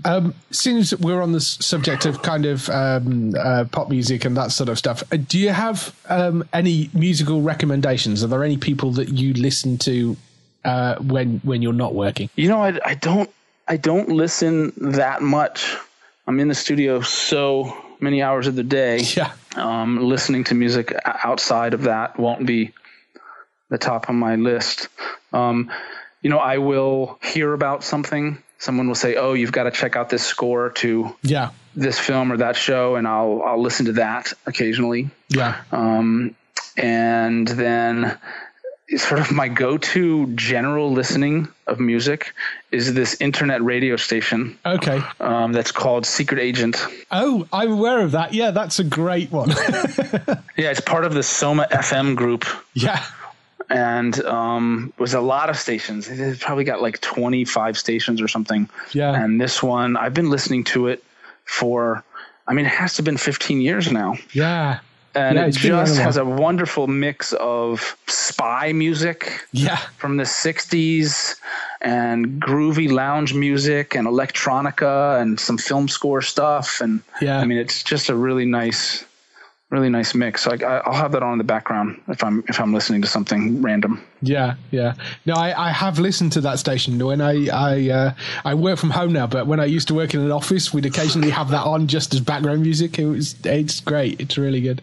Um, since we're on the subject of kind of um, uh, pop music and that sort of stuff, uh, do you have um, any musical recommendations? Are there any people that you listen to uh, when when you're not working? You know, I, I don't I don't listen that much. I'm in the studio so many hours of the day. Yeah. Um, listening to music outside of that won't be the top of my list. Um, you know, I will hear about something someone will say, "Oh, you've got to check out this score to yeah this film or that show," and I'll I'll listen to that occasionally. Yeah. Um, and then sort of my go-to general listening of music is this internet radio station. Okay. Um, that's called Secret Agent. Oh, I'm aware of that. Yeah, that's a great one. yeah, it's part of the Soma FM group. Yeah and um, was a lot of stations. It probably got like 25 stations or something. Yeah. And this one, I've been listening to it for, I mean, it has to have been 15 years now. Yeah. And yeah, it just has a wonderful mix of spy music yeah. from the 60s and groovy lounge music and electronica and some film score stuff. And yeah. I mean, it's just a really nice really nice mix. Like I, will have that on in the background if I'm if I'm listening to something random. Yeah, yeah. No, I, I have listened to that station when I I uh, I work from home now, but when I used to work in an office, we'd occasionally have that on just as background music. It was it's great. It's really good.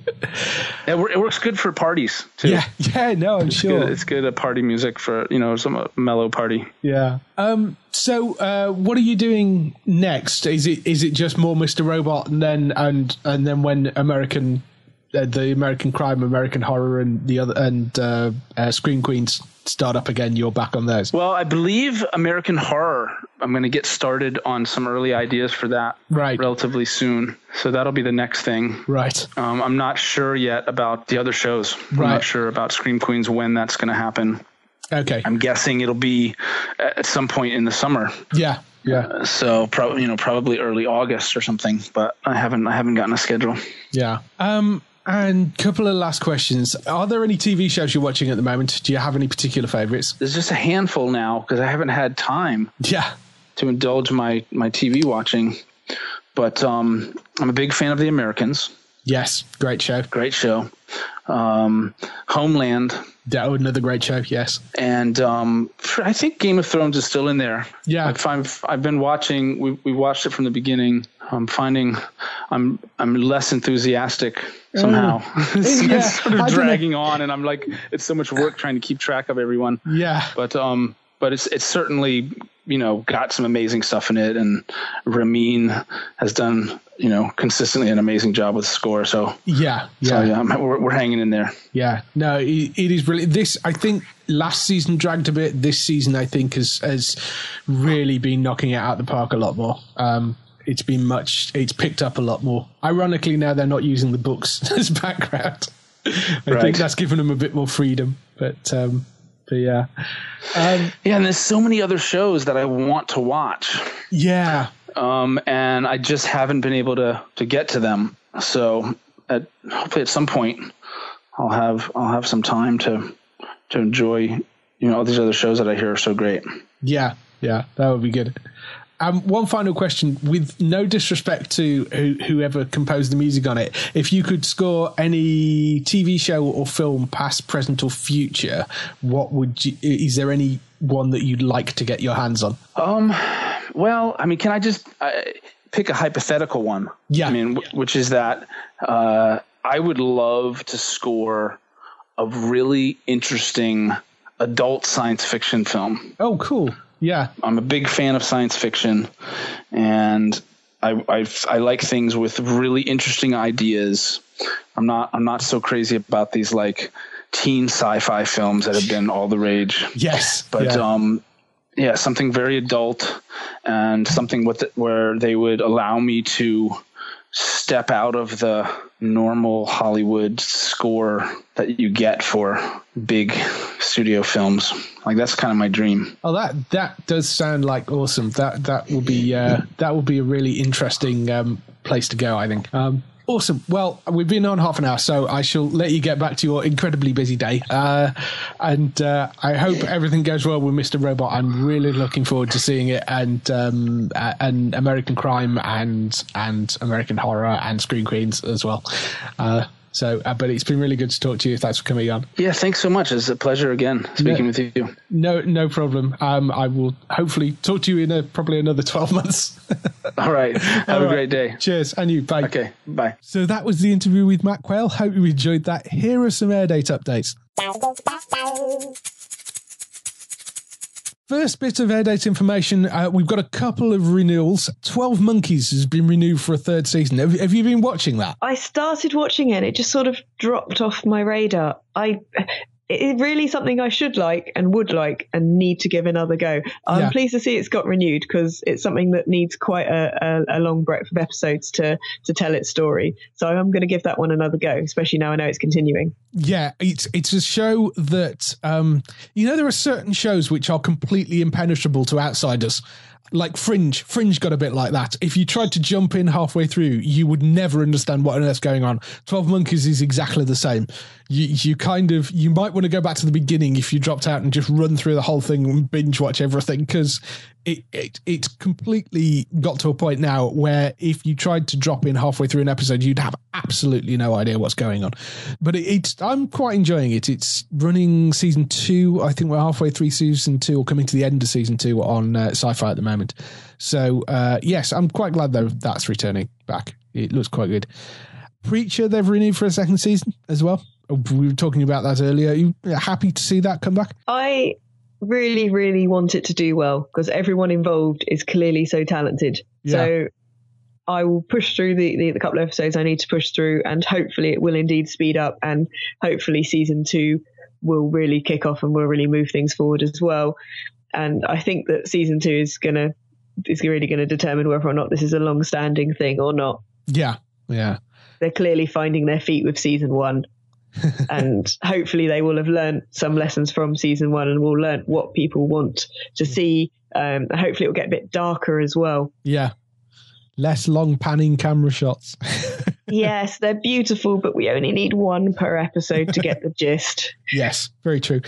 It, it works good for parties too. Yeah, yeah. No, I'm it's sure good. it's good at party music for you know some mellow party. Yeah. Um. So, uh, what are you doing next? Is it is it just more Mr. Robot, and then and and then when American the American Crime, American Horror, and the other and uh, uh, Scream Queens start up again, you're back on those. Well, I believe American Horror. I'm going to get started on some early ideas for that right. relatively soon. So that'll be the next thing. Right. Um, I'm not sure yet about the other shows. I'm right. not sure about Scream Queens when that's going to happen. Okay. I'm guessing it'll be at some point in the summer. Yeah. Yeah. Uh, so probably you know probably early August or something, but I haven't I haven't gotten a schedule. Yeah. Um and a couple of last questions. Are there any TV shows you're watching at the moment? Do you have any particular favorites? There's just a handful now because I haven't had time. Yeah. To indulge my my TV watching, but um, I'm a big fan of The Americans. Yes, great show. Great show. Um, Homeland. Yeah, another great show. Yes. And um, I think Game of Thrones is still in there. Yeah. I've I've, I've been watching. We we watched it from the beginning. I'm finding I'm I'm less enthusiastic somehow. Oh. it's, yeah, it's sort of dragging on, and I'm like, it's so much work trying to keep track of everyone. Yeah. But um, but it's it's certainly you know got some amazing stuff in it, and Ramin has done you know consistently an amazing job with the score. So yeah, yeah, so, yeah we're, we're hanging in there. Yeah, no, it, it is really this. I think last season dragged a bit. This season, I think, has has really been knocking it out the park a lot more. Um, it's been much. It's picked up a lot more. Ironically, now they're not using the books as background. I right. think that's given them a bit more freedom. But um, but yeah, um, yeah. And there's so many other shows that I want to watch. Yeah. Um, and I just haven't been able to to get to them. So at, hopefully at some point I'll have I'll have some time to to enjoy you know all these other shows that I hear are so great. Yeah, yeah, that would be good. Um, one final question, with no disrespect to who, whoever composed the music on it, if you could score any TV show or film, past, present, or future, what would you? Is there any one that you'd like to get your hands on? Um, well, I mean, can I just uh, pick a hypothetical one? Yeah, I mean, w- which is that uh, I would love to score a really interesting adult science fiction film. Oh, cool. Yeah. I'm a big fan of science fiction, and I, I, I like things with really interesting ideas. I'm not I'm not so crazy about these like teen sci-fi films that have been all the rage. Yes, but yeah. um, yeah, something very adult and something with it where they would allow me to step out of the normal Hollywood score that you get for big studio films. Like that's kind of my dream. Oh, that that does sound like awesome. That that will be uh, that will be a really interesting um, place to go. I think. Um, Awesome. Well, we've been on half an hour, so I shall let you get back to your incredibly busy day. Uh, and uh, I hope everything goes well with Mr. Robot. I'm really looking forward to seeing it, and um, and American Crime and and American Horror and Scream Queens as well. Uh, so, uh, but it's been really good to talk to you. Thanks for coming on. Yeah, thanks so much. It's a pleasure again speaking no, with you. No, no problem. Um, I will hopefully talk to you in a, probably another twelve months. All right. Have All a right. great day. Cheers, and you. Bye. Okay. Bye. So that was the interview with Mac Quayle. Hope you enjoyed that. Here are some air date updates. First bit of air date information uh, we've got a couple of renewals. 12 Monkeys has been renewed for a third season. Have, have, you been watching that? I started watching it, it just sort of dropped off my radar. I it's really something I should like and would like and need to give another go. I'm yeah. pleased to see it's got renewed because it's something that needs quite a, a, a, long breadth of episodes to to tell its story. So I'm going to give that one another go, especially now I know it's continuing. Yeah, it's it's a show that um, you know there are certain shows which are completely impenetrable to outsiders like Fringe. Fringe got a bit like that. If you tried to jump in halfway through, you would never understand what on earth's going on. Twelve Monkeys is exactly the same. You you kind of you might want to go back to the beginning if you dropped out and just run through the whole thing and binge watch everything because it, it it's completely got to a point now where if you tried to drop in halfway through an episode, you'd have absolutely no idea what's going on. But it, it's I'm quite enjoying it. It's running season two. I think we're halfway through season two or coming to the end of season two on uh, Sci-Fi at the moment. So uh, yes, I'm quite glad though that's returning back. It looks quite good. Preacher they've renewed for a second season as well. We were talking about that earlier. Are you happy to see that come back? I really, really want it to do well because everyone involved is clearly so talented. Yeah. So I will push through the, the, the, couple of episodes I need to push through, and hopefully it will indeed speed up, and hopefully season two will really kick off and will really move things forward as well. And I think that season two is gonna is really going to determine whether or not this is a long-standing thing or not. Yeah, yeah. They're clearly finding their feet with season one, and hopefully they will have learned some lessons from season one and will learn what people want to see. Um, hopefully it will get a bit darker as well. Yeah. Less long panning camera shots. yes, they're beautiful, but we only need one per episode to get the gist. Yes, very true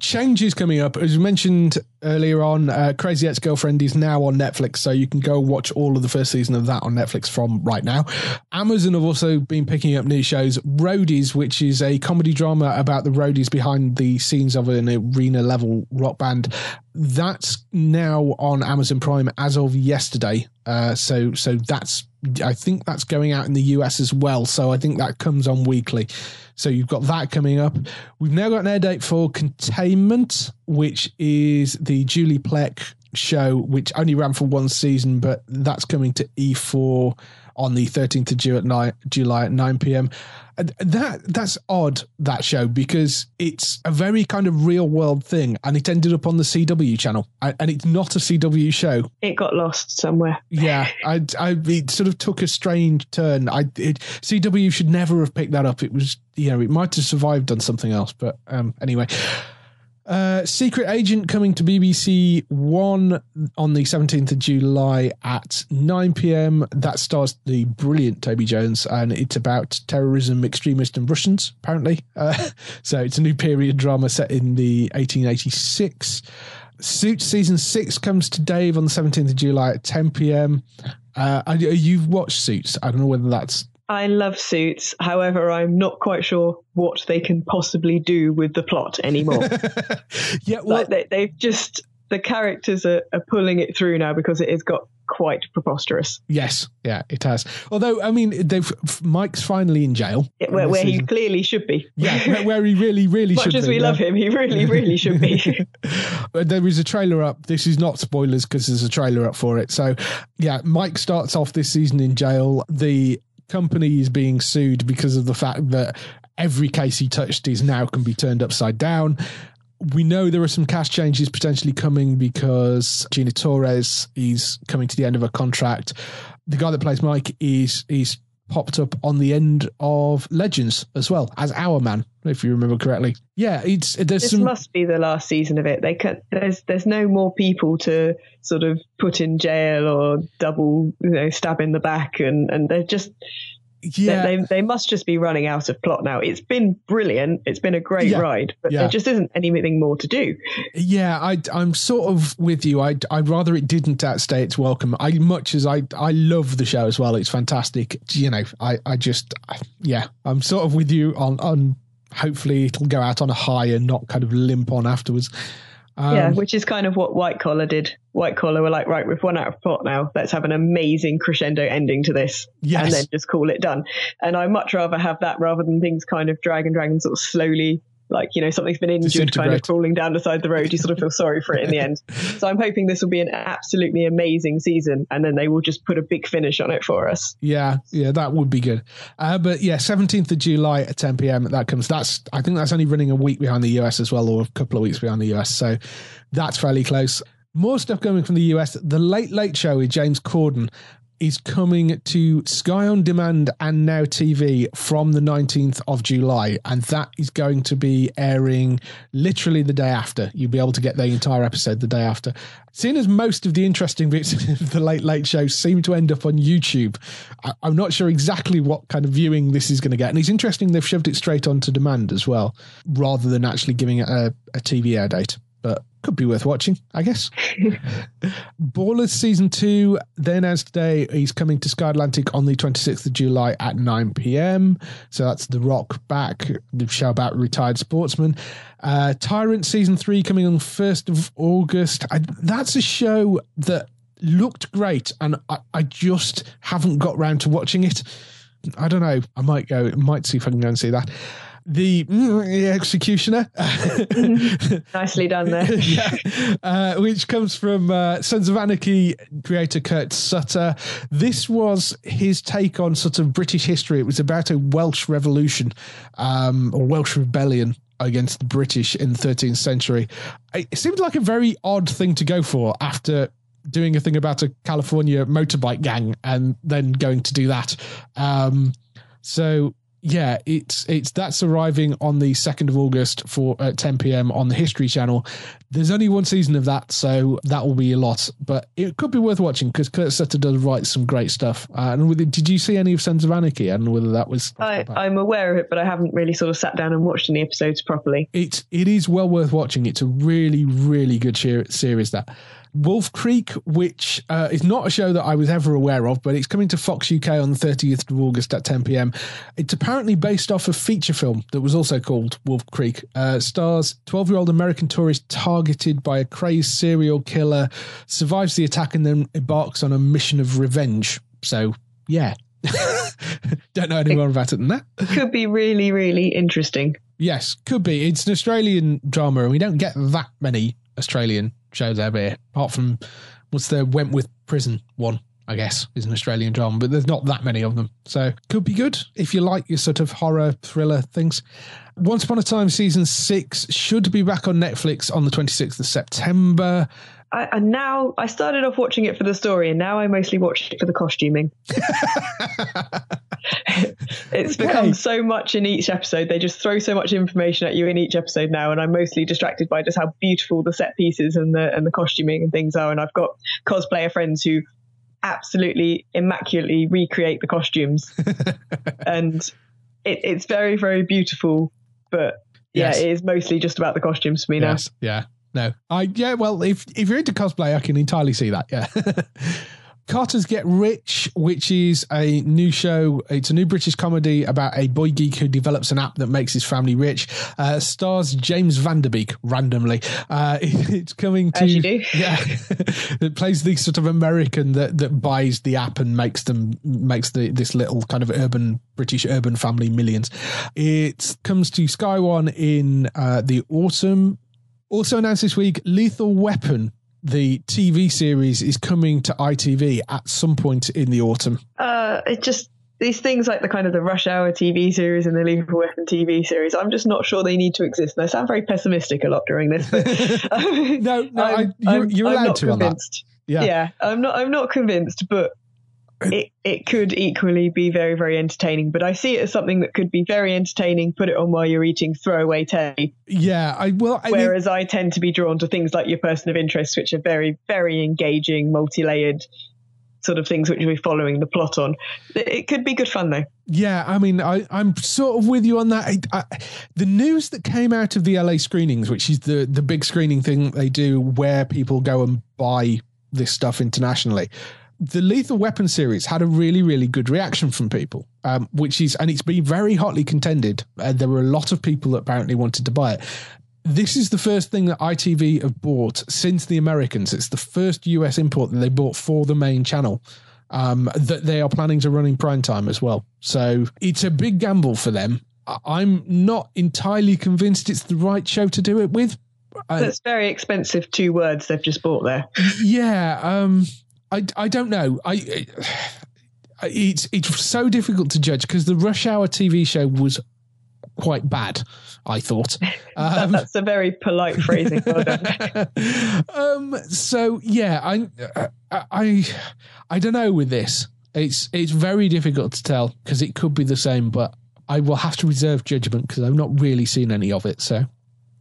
changes coming up. As we mentioned earlier on, uh, Crazy Ex Girlfriend is now on Netflix, so you can go watch all of the first season of that on Netflix from right now. Amazon have also been picking up new shows. Roadies, which is a comedy drama about the roadies behind the scenes of an arena level rock band. That's now on Amazon Prime as of yesterday. Uh, so, so that's I think that's going out in the US as well. So I think that comes on weekly. So you've got that coming up. We've now got an air date for Containment, which is the Julie Plec show, which only ran for one season, but that's coming to E4 on the 13th of July at 9 p.m. That that's odd that show because it's a very kind of real world thing, and it ended up on the CW channel, and it's not a CW show. It got lost somewhere. Yeah, I, I it sort of took a strange turn. I it, CW should never have picked that up. It was you know it might have survived on something else, but um, anyway. Uh, Secret Agent coming to BBC One on the 17th of July at 9 pm. That stars the brilliant Toby Jones, and it's about terrorism, extremists, and Russians, apparently. Uh, so it's a new period drama set in the 1886. Suits season six comes to Dave on the 17th of July at 10 pm. Uh, you've watched Suits. I don't know whether that's I love suits. However, I'm not quite sure what they can possibly do with the plot anymore. yeah, well, like they, they've just the characters are, are pulling it through now because it has got quite preposterous. Yes, yeah, it has. Although, I mean, they've Mike's finally in jail, yeah, where, where he clearly should be. Yeah, where, where he really, really should be. Much as be. we yeah. love him, he really, really should be. There is a trailer up. This is not spoilers because there's a trailer up for it. So, yeah, Mike starts off this season in jail. The company is being sued because of the fact that every case he touched is now can be turned upside down. We know there are some cash changes potentially coming because Gina Torres is coming to the end of her contract. The guy that plays Mike is is popped up on the end of Legends as well as Hourman, if you remember correctly. Yeah, it's there's this some must be the last season of it. They can, there's there's no more people to sort of put in jail or double you know stab in the back, and and they're just yeah. they, they they must just be running out of plot now. It's been brilliant. It's been a great Yeah. ride, but Yeah. there just isn't anything more to do. Yeah, I, I'm sort of with you. I, I'd rather it didn't uh, outstay its welcome. I much as I, I love the show as well. It's fantastic. You know, I, I just, yeah, I'm sort of with you on, on. Hopefully, it'll go out on a high and not kind of limp on afterwards. Um, yeah, which is kind of what White Collar did. White Collar were like, right, we've run out of plot now. Let's have an amazing crescendo ending to this, Yes. and then just call it done. And I much rather have that rather than things kind of drag and drag and sort of slowly, like you know, something's been injured, kind of crawling down the side of the road. You sort of feel sorry for it in the end. So I'm hoping this will be an absolutely amazing season, and then they will just put a big finish on it for us. Yeah, yeah, that would be good. Uh, but yeah, seventeenth of July at ten PM. That comes. That's I think that's only running a week behind the US as well, or a couple of weeks behind the US. So that's fairly close. More stuff coming from the US. The Late Late Show with James Corden is coming to Sky on Demand and Now TV from the 19th of July. And that is going to be airing literally the day after. You'll be able to get the entire episode the day after. Seeing as most of the interesting bits of the Late Late Show seem to end up on YouTube, I- I'm not sure exactly what kind of viewing this is going to get. And it's interesting they've shoved it straight onto demand as well, rather than actually giving it a, a TV air date. But could be worth watching, I guess. Ballers season two, they announced today he's coming to Sky Atlantic on the 26th of July at 9 p.m. So that's The Rock back, the show about retired sportsmen. Uh, Tyrant season three coming on 1st of August. I, that's a show that looked great, and I, I just haven't got round to watching it. I don't know. I might go, might see if I can go and see that. The, mm, the Executioner. Nicely done there. yeah, uh, which comes from uh, Sons of Anarchy creator Kurt Sutter. This was his take on sort of British history. It was about a Welsh revolution um, or Welsh rebellion against the British in the 13th century. It seemed like a very odd thing to go for after doing a thing about a California motorbike gang and then going to do that. Um, so yeah, it's it's that's arriving on the second of August for at 10 p.m. on the History Channel. There's only one season of that, so that will be a lot, but it could be worth watching because Kurt Sutter does write some great stuff. Uh, and with it, did you see any of Sons of Anarchy? I don't know whether that was. I, I'm aware of it, but I haven't really sort of sat down and watched any episodes properly. It it is well worth watching. It's a really really good series that. Wolf Creek, which uh, is not a show that I was ever aware of, but it's coming to Fox UK on the 30th of August at 10 p.m. It's apparently based off a feature film that was also called Wolf Creek. Uh, stars 12 year old American tourist targeted by a crazed serial killer, survives the attack, and then embarks on a mission of revenge. So, yeah. Don't know any more about it than that. Could be really, really interesting. Yes, could be. It's an Australian drama, and we don't get that many Australian shows over here, apart from what's the Wentworth Prison one, I guess, is an Australian drama, but there's not that many of them. So could be good if you like your sort of horror thriller things. Once Upon a Time season six should be back on Netflix on the 26th of September. I, and now I started off watching it for the story, and now I mostly watch it for the costuming. it's Okay. become so much in each episode. They just throw so much information at you in each episode now, and I'm mostly distracted by just how beautiful the set pieces and the and the costuming and things are. And I've got cosplayer friends who absolutely immaculately recreate the costumes, and it, it's very very beautiful. But yeah, Yes. it is mostly just about the costumes for me now. Yeah. No. I yeah. Well, if if you're into cosplay, I can entirely see that. Yeah. Carters Get Rich, which is a new show. It's a new British comedy about a boy geek who develops an app that makes his family rich. Uh, stars James Van Der Beek randomly. Uh, it's coming to As you do. yeah. it plays the sort of American that that buys the app and makes them makes the this little kind of urban British urban family millions. It comes to Sky One in uh, the autumn. Also announced this week, Lethal Weapon, the TV series, is coming to ITV at some point in the autumn. Uh, it just these things like the kind of the Rush Hour TV series and the Lethal Weapon TV series. I'm just not sure they need to exist. And I sound very pessimistic a lot during this. But, No, no, I- you're- you're allowed not to convinced. Yeah. yeah, I'm not. I'm not convinced, but it it could equally be very very entertaining. But I see it as something that could be very entertaining. Put it on while you're eating throwaway telly. Yeah, I will. I mean, Whereas I tend to be drawn to things like your person of interest, which are very very engaging, multi-layered sort of things which we're following the plot on. It- It could be good fun though. Yeah, I mean, I, I'm sort of with you on that. I, I, the news that came out of the LA screenings, which is the the big screening thing that they do, where people go and buy this stuff internationally. The Lethal Weapon series had a really, really good reaction from people, um, which is, and it's been very hotly contended. Uh, there were a lot of people that apparently wanted to buy it. This is the first thing that ITV have bought since the Americans. It's the first US import that they bought for the main channel um, that they are planning to run in prime time as well. So it's a big gamble for them. I'm not entirely convinced it's the right show to do it with. Uh, That's very expensive two words they've just bought there. yeah, um, I I don't know. I, I it's it's so difficult to judge because the Rush Hour TV show was quite bad. I thought. Um, That's a very polite phrasing. Well um so yeah i i i, I don't know with this it's it's very difficult to tell because it could be the same but i will have to reserve judgment because i've not really seen any of it so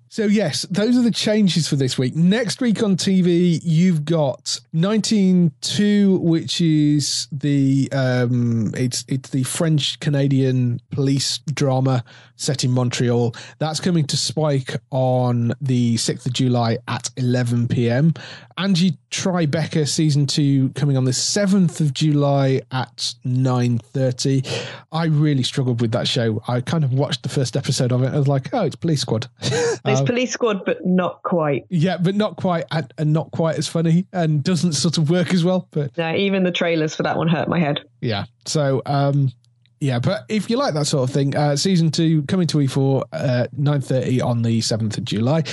so yes those are the changes for this week. Next week on tv you've got 19-2 which is the um it's it's the french canadian police drama set in montreal that's coming to spike on the 6th of july at 11 p.m angie tribeca season 2 coming on the 7th of july at 9.30 i really struggled with that show i kind of watched the first episode of it i was like oh it's police squad It's Police Squad, but not quite. yeah but not quite and, and not quite as funny and doesn't sort of work as well but No, even the trailers for that one hurt my head. yeah. So, um, yeah, but if you like that sort of thing, uh, season two coming to E4 uh, nine thirty on the seventh of July.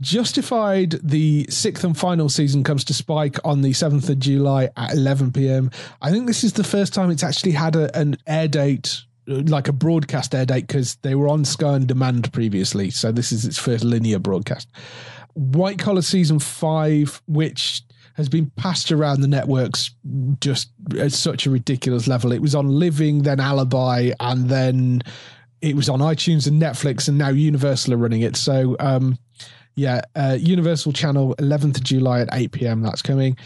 Justified, the sixth and final season comes to Spike on the seventh of July at eleven PM. I think this is the first time it's actually had a, an air date. Like a broadcast air date because they were on Sky on Demand previously, so this is its first linear broadcast. White Collar season five, which has been passed around the networks just at such a ridiculous level. It was on Living, then Alibi, and then it was on iTunes and Netflix, and now Universal are running it. So, um, yeah, uh, Universal Channel, 11th of July at 8 p.m. That's coming,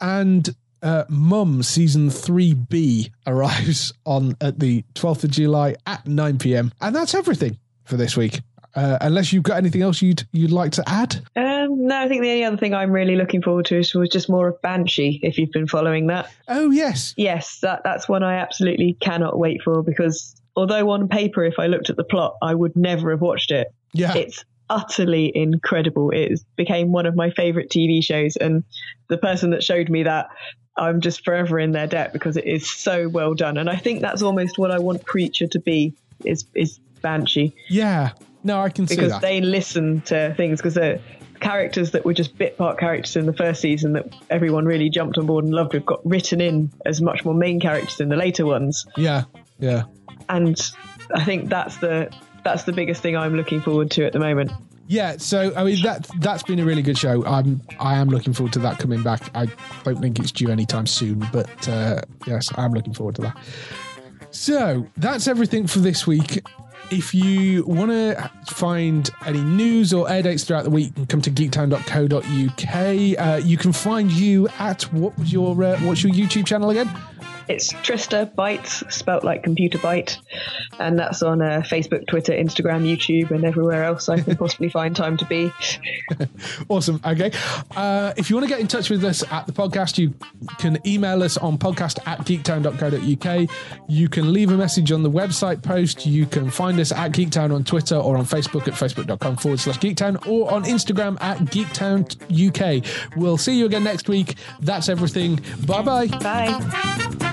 and uh, Mum season 3B arrives on at the 12th of July at 9 p.m. And that's everything for this week. Uh, unless you've got anything else you'd you'd like to add. Um, no, I think the only other thing I'm really looking forward to is- was just more of Banshee, if you've been following that. Oh yes, Yes, that, that's one I absolutely cannot wait for because although on paper, if I looked at the plot, I would never have watched it. yeah. It's utterly incredible. It became one of my favorite TV shows, and the person that showed me that, I'm just forever in their debt because it is so well done. And I think that's almost what I want Preacher to be is is Banshee Yeah. No, I can see because that. they listen to things because they're characters that were just bit part characters in the first season that everyone really jumped on board and loved. We've got written in as much more main characters in the later ones, yeah. Yeah. and I think that's the that's the biggest thing I'm looking forward to at the moment. Yeah, so I mean that that's been a really good show. I'm I am looking forward to that coming back. I don't think it's due anytime soon, but uh, yes, I'm looking forward to that. So that's everything for this week. If you want to find any news or air dates throughout the week, come to geektown.co.uk. Uh, you can find you at what was your uh, what's your YouTube channel again? It's Trista Bytes, spelt like computer byte. And that's on uh, Facebook, Twitter, Instagram, YouTube, and everywhere else I can possibly find time to be. awesome. Okay. Uh, if you want to get in touch with us at the podcast, you can email us on podcast at geektown.co.uk. You can leave a message on the website post. You can find us at Geektown on Twitter or on Facebook at facebook.com forward slash Geektown or on Instagram at Geektown UK. We'll see you again next week. That's everything. Bye-bye. Bye.